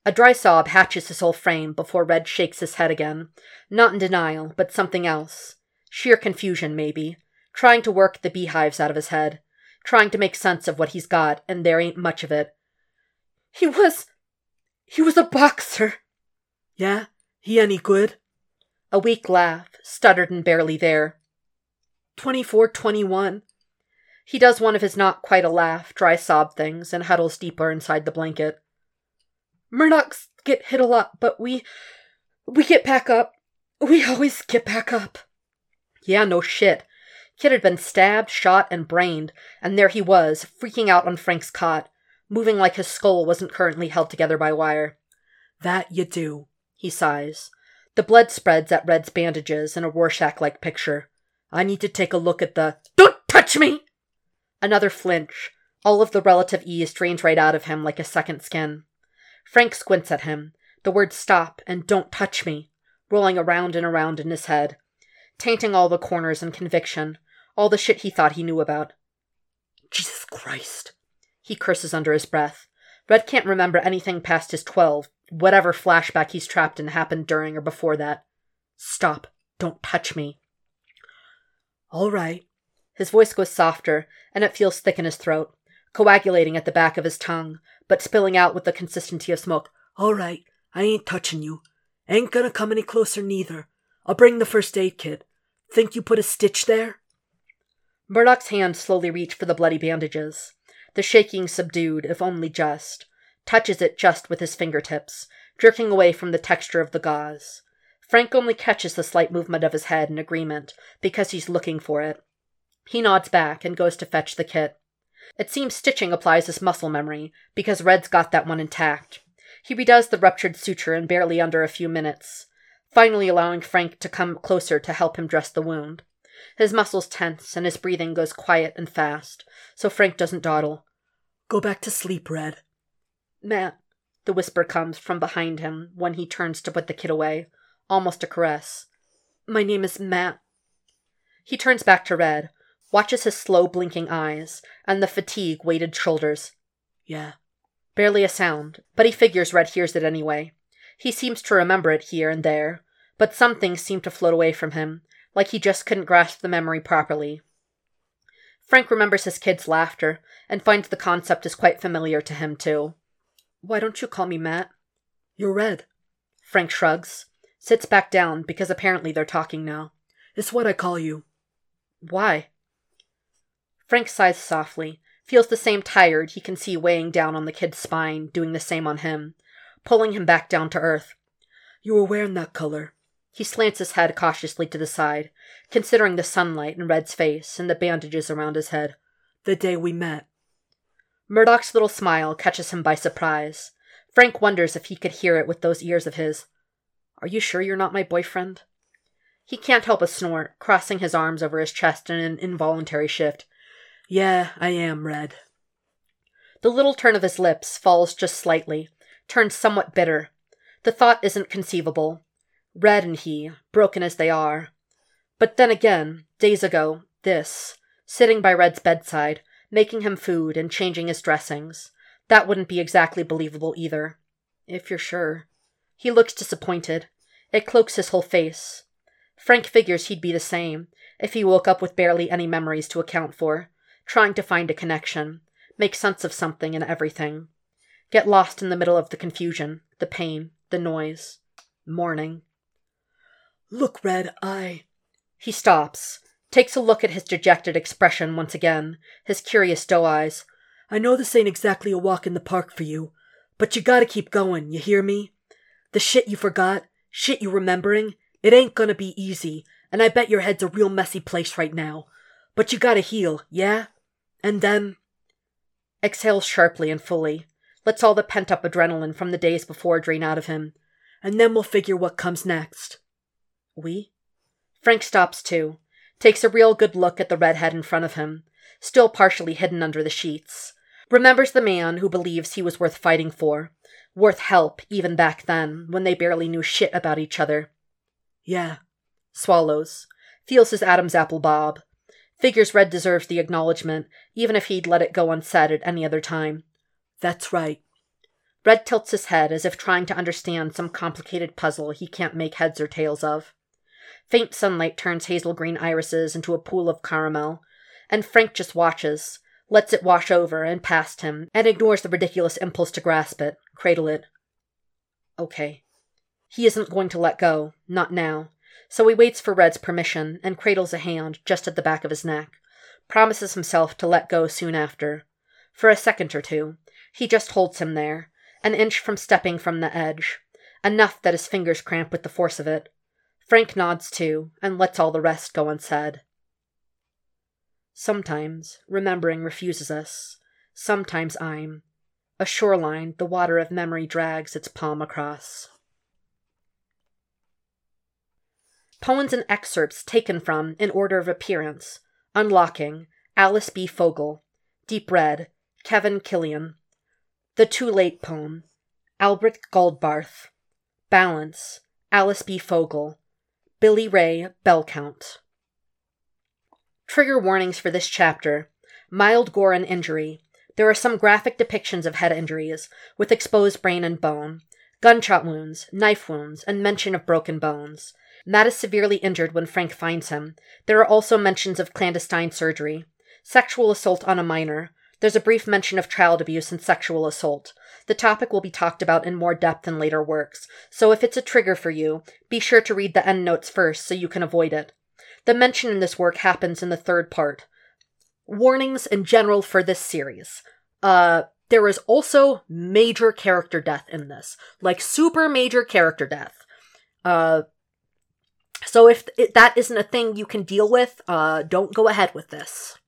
A dry sob hatches his whole frame before Red shakes his head again. Not in denial, but something else. Sheer confusion, maybe. Trying to work the beehives out of his head. Trying to make sense of what he's got, and there ain't much of it. He was. He was a boxer. Yeah? He any good? A weak laugh, stuttered and barely there. Twenty-four, twenty-one. He does one of his not quite a laugh, dry sob things, and huddles deeper inside the blanket. Murdocks get hit a lot, but we. we get back up. We always get back up. Yeah, no shit. Kid had been stabbed, shot, and brained, and there he was, freaking out on Frank's cot, moving like his skull wasn't currently held together by wire. That you do, he sighs. The blood spreads at Red's bandages in a Rorschach like picture. I need to take a look at the. Don't touch me! Another flinch. All of the relative ease drains right out of him like a second skin. Frank squints at him, the words stop and don't touch me, rolling around and around in his head, tainting all the corners and conviction, all the shit he thought he knew about. Jesus Christ. He curses under his breath. Red can't remember anything past his twelve, whatever flashback he's trapped in happened during or before that. Stop. Don't touch me. All right. His voice goes softer, and it feels thick in his throat, coagulating at the back of his tongue, but spilling out with the consistency of smoke. All right. I ain't touching you. Ain't gonna come any closer neither. I'll bring the first aid kit. Think you put a stitch there? Murdock's hands slowly reach for the bloody bandages, the shaking subdued, if only just touches it just with his fingertips, jerking away from the texture of the gauze. Frank only catches the slight movement of his head in agreement, because he's looking for it. He nods back and goes to fetch the kit. It seems stitching applies his muscle memory, because Red's got that one intact. He redoes the ruptured suture in barely under a few minutes, finally allowing Frank to come closer to help him dress the wound. His muscles tense and his breathing goes quiet and fast, so Frank doesn't dawdle. Go back to sleep, Red. Matt, the whisper comes from behind him when he turns to put the kid away, almost a caress. My name is Matt. He turns back to Red, watches his slow blinking eyes and the fatigue weighted shoulders. Yeah. Barely a sound, but he figures Red hears it anyway. He seems to remember it here and there, but some things seem to float away from him, like he just couldn't grasp the memory properly. Frank remembers his kid's laughter and finds the concept is quite familiar to him, too. Why don't you call me Matt? You're Red. Frank shrugs, sits back down because apparently they're talking now. It's what I call you. Why? Frank sighs softly, feels the same tired he can see weighing down on the kid's spine, doing the same on him, pulling him back down to earth. You were wearing that color. He slants his head cautiously to the side, considering the sunlight in Red's face and the bandages around his head. The day we met. Murdock's little smile catches him by surprise. Frank wonders if he could hear it with those ears of his. Are you sure you're not my boyfriend? He can't help a snort, crossing his arms over his chest in an involuntary shift. Yeah, I am, Red. The little turn of his lips falls just slightly, turns somewhat bitter. The thought isn't conceivable. Red and he, broken as they are. But then again, days ago, this, sitting by Red's bedside, making him food and changing his dressings, that wouldn't be exactly believable either. If you're sure. He looks disappointed. It cloaks his whole face. Frank figures he'd be the same if he woke up with barely any memories to account for, trying to find a connection, make sense of something and everything. Get lost in the middle of the confusion, the pain, the noise. Morning. Look, Red, I. He stops, takes a look at his dejected expression once again, his curious doe eyes. I know this ain't exactly a walk in the park for you, but you gotta keep going, you hear me? The shit you forgot, shit you remembering, it ain't gonna be easy, and I bet your head's a real messy place right now. But you gotta heal, yeah? And then. Exhales sharply and fully, lets all the pent up adrenaline from the days before drain out of him. And then we'll figure what comes next. We? Frank stops too, takes a real good look at the redhead in front of him, still partially hidden under the sheets. Remembers the man who believes he was worth fighting for, worth help even back then, when they barely knew shit about each other. Yeah. Swallows. Feels his Adam's apple bob. Figures Red deserves the acknowledgement, even if he'd let it go unsaid at any other time. That's right. Red tilts his head as if trying to understand some complicated puzzle he can't make heads or tails of. Faint sunlight turns hazel green irises into a pool of caramel, and Frank just watches, lets it wash over and past him, and ignores the ridiculous impulse to grasp it, cradle it. Okay. He isn't going to let go, not now, so he waits for Red's permission and cradles a hand just at the back of his neck, promises himself to let go soon after. For a second or two, he just holds him there, an inch from stepping from the edge, enough that his fingers cramp with the force of it. Frank nods too, and lets all the rest go unsaid. Sometimes, remembering refuses us. Sometimes I'm. A shoreline the water of memory drags its palm across. Poems and excerpts taken from In Order of Appearance Unlocking, Alice B. Fogel, Deep Red, Kevin Killian, The Too Late Poem, Albert Goldbarth, Balance, Alice B. Fogel, Billy Ray Belcourt. Trigger warnings for this chapter mild gore and injury. There are some graphic depictions of head injuries, with exposed brain and bone, gunshot wounds, knife wounds, and mention of broken bones. Matt is severely injured when Frank finds him. There are also mentions of clandestine surgery, sexual assault on a minor. There's a brief mention of child abuse and sexual assault. The topic will be talked about in more depth in later works, so if it's a trigger for you, be sure to read the endnotes first so you can avoid it. The mention in this work happens in the third part. Warnings in general for this series. Uh, there is also major character death in this, like super major character death. Uh, so if that isn't a thing you can deal with, uh, don't go ahead with this.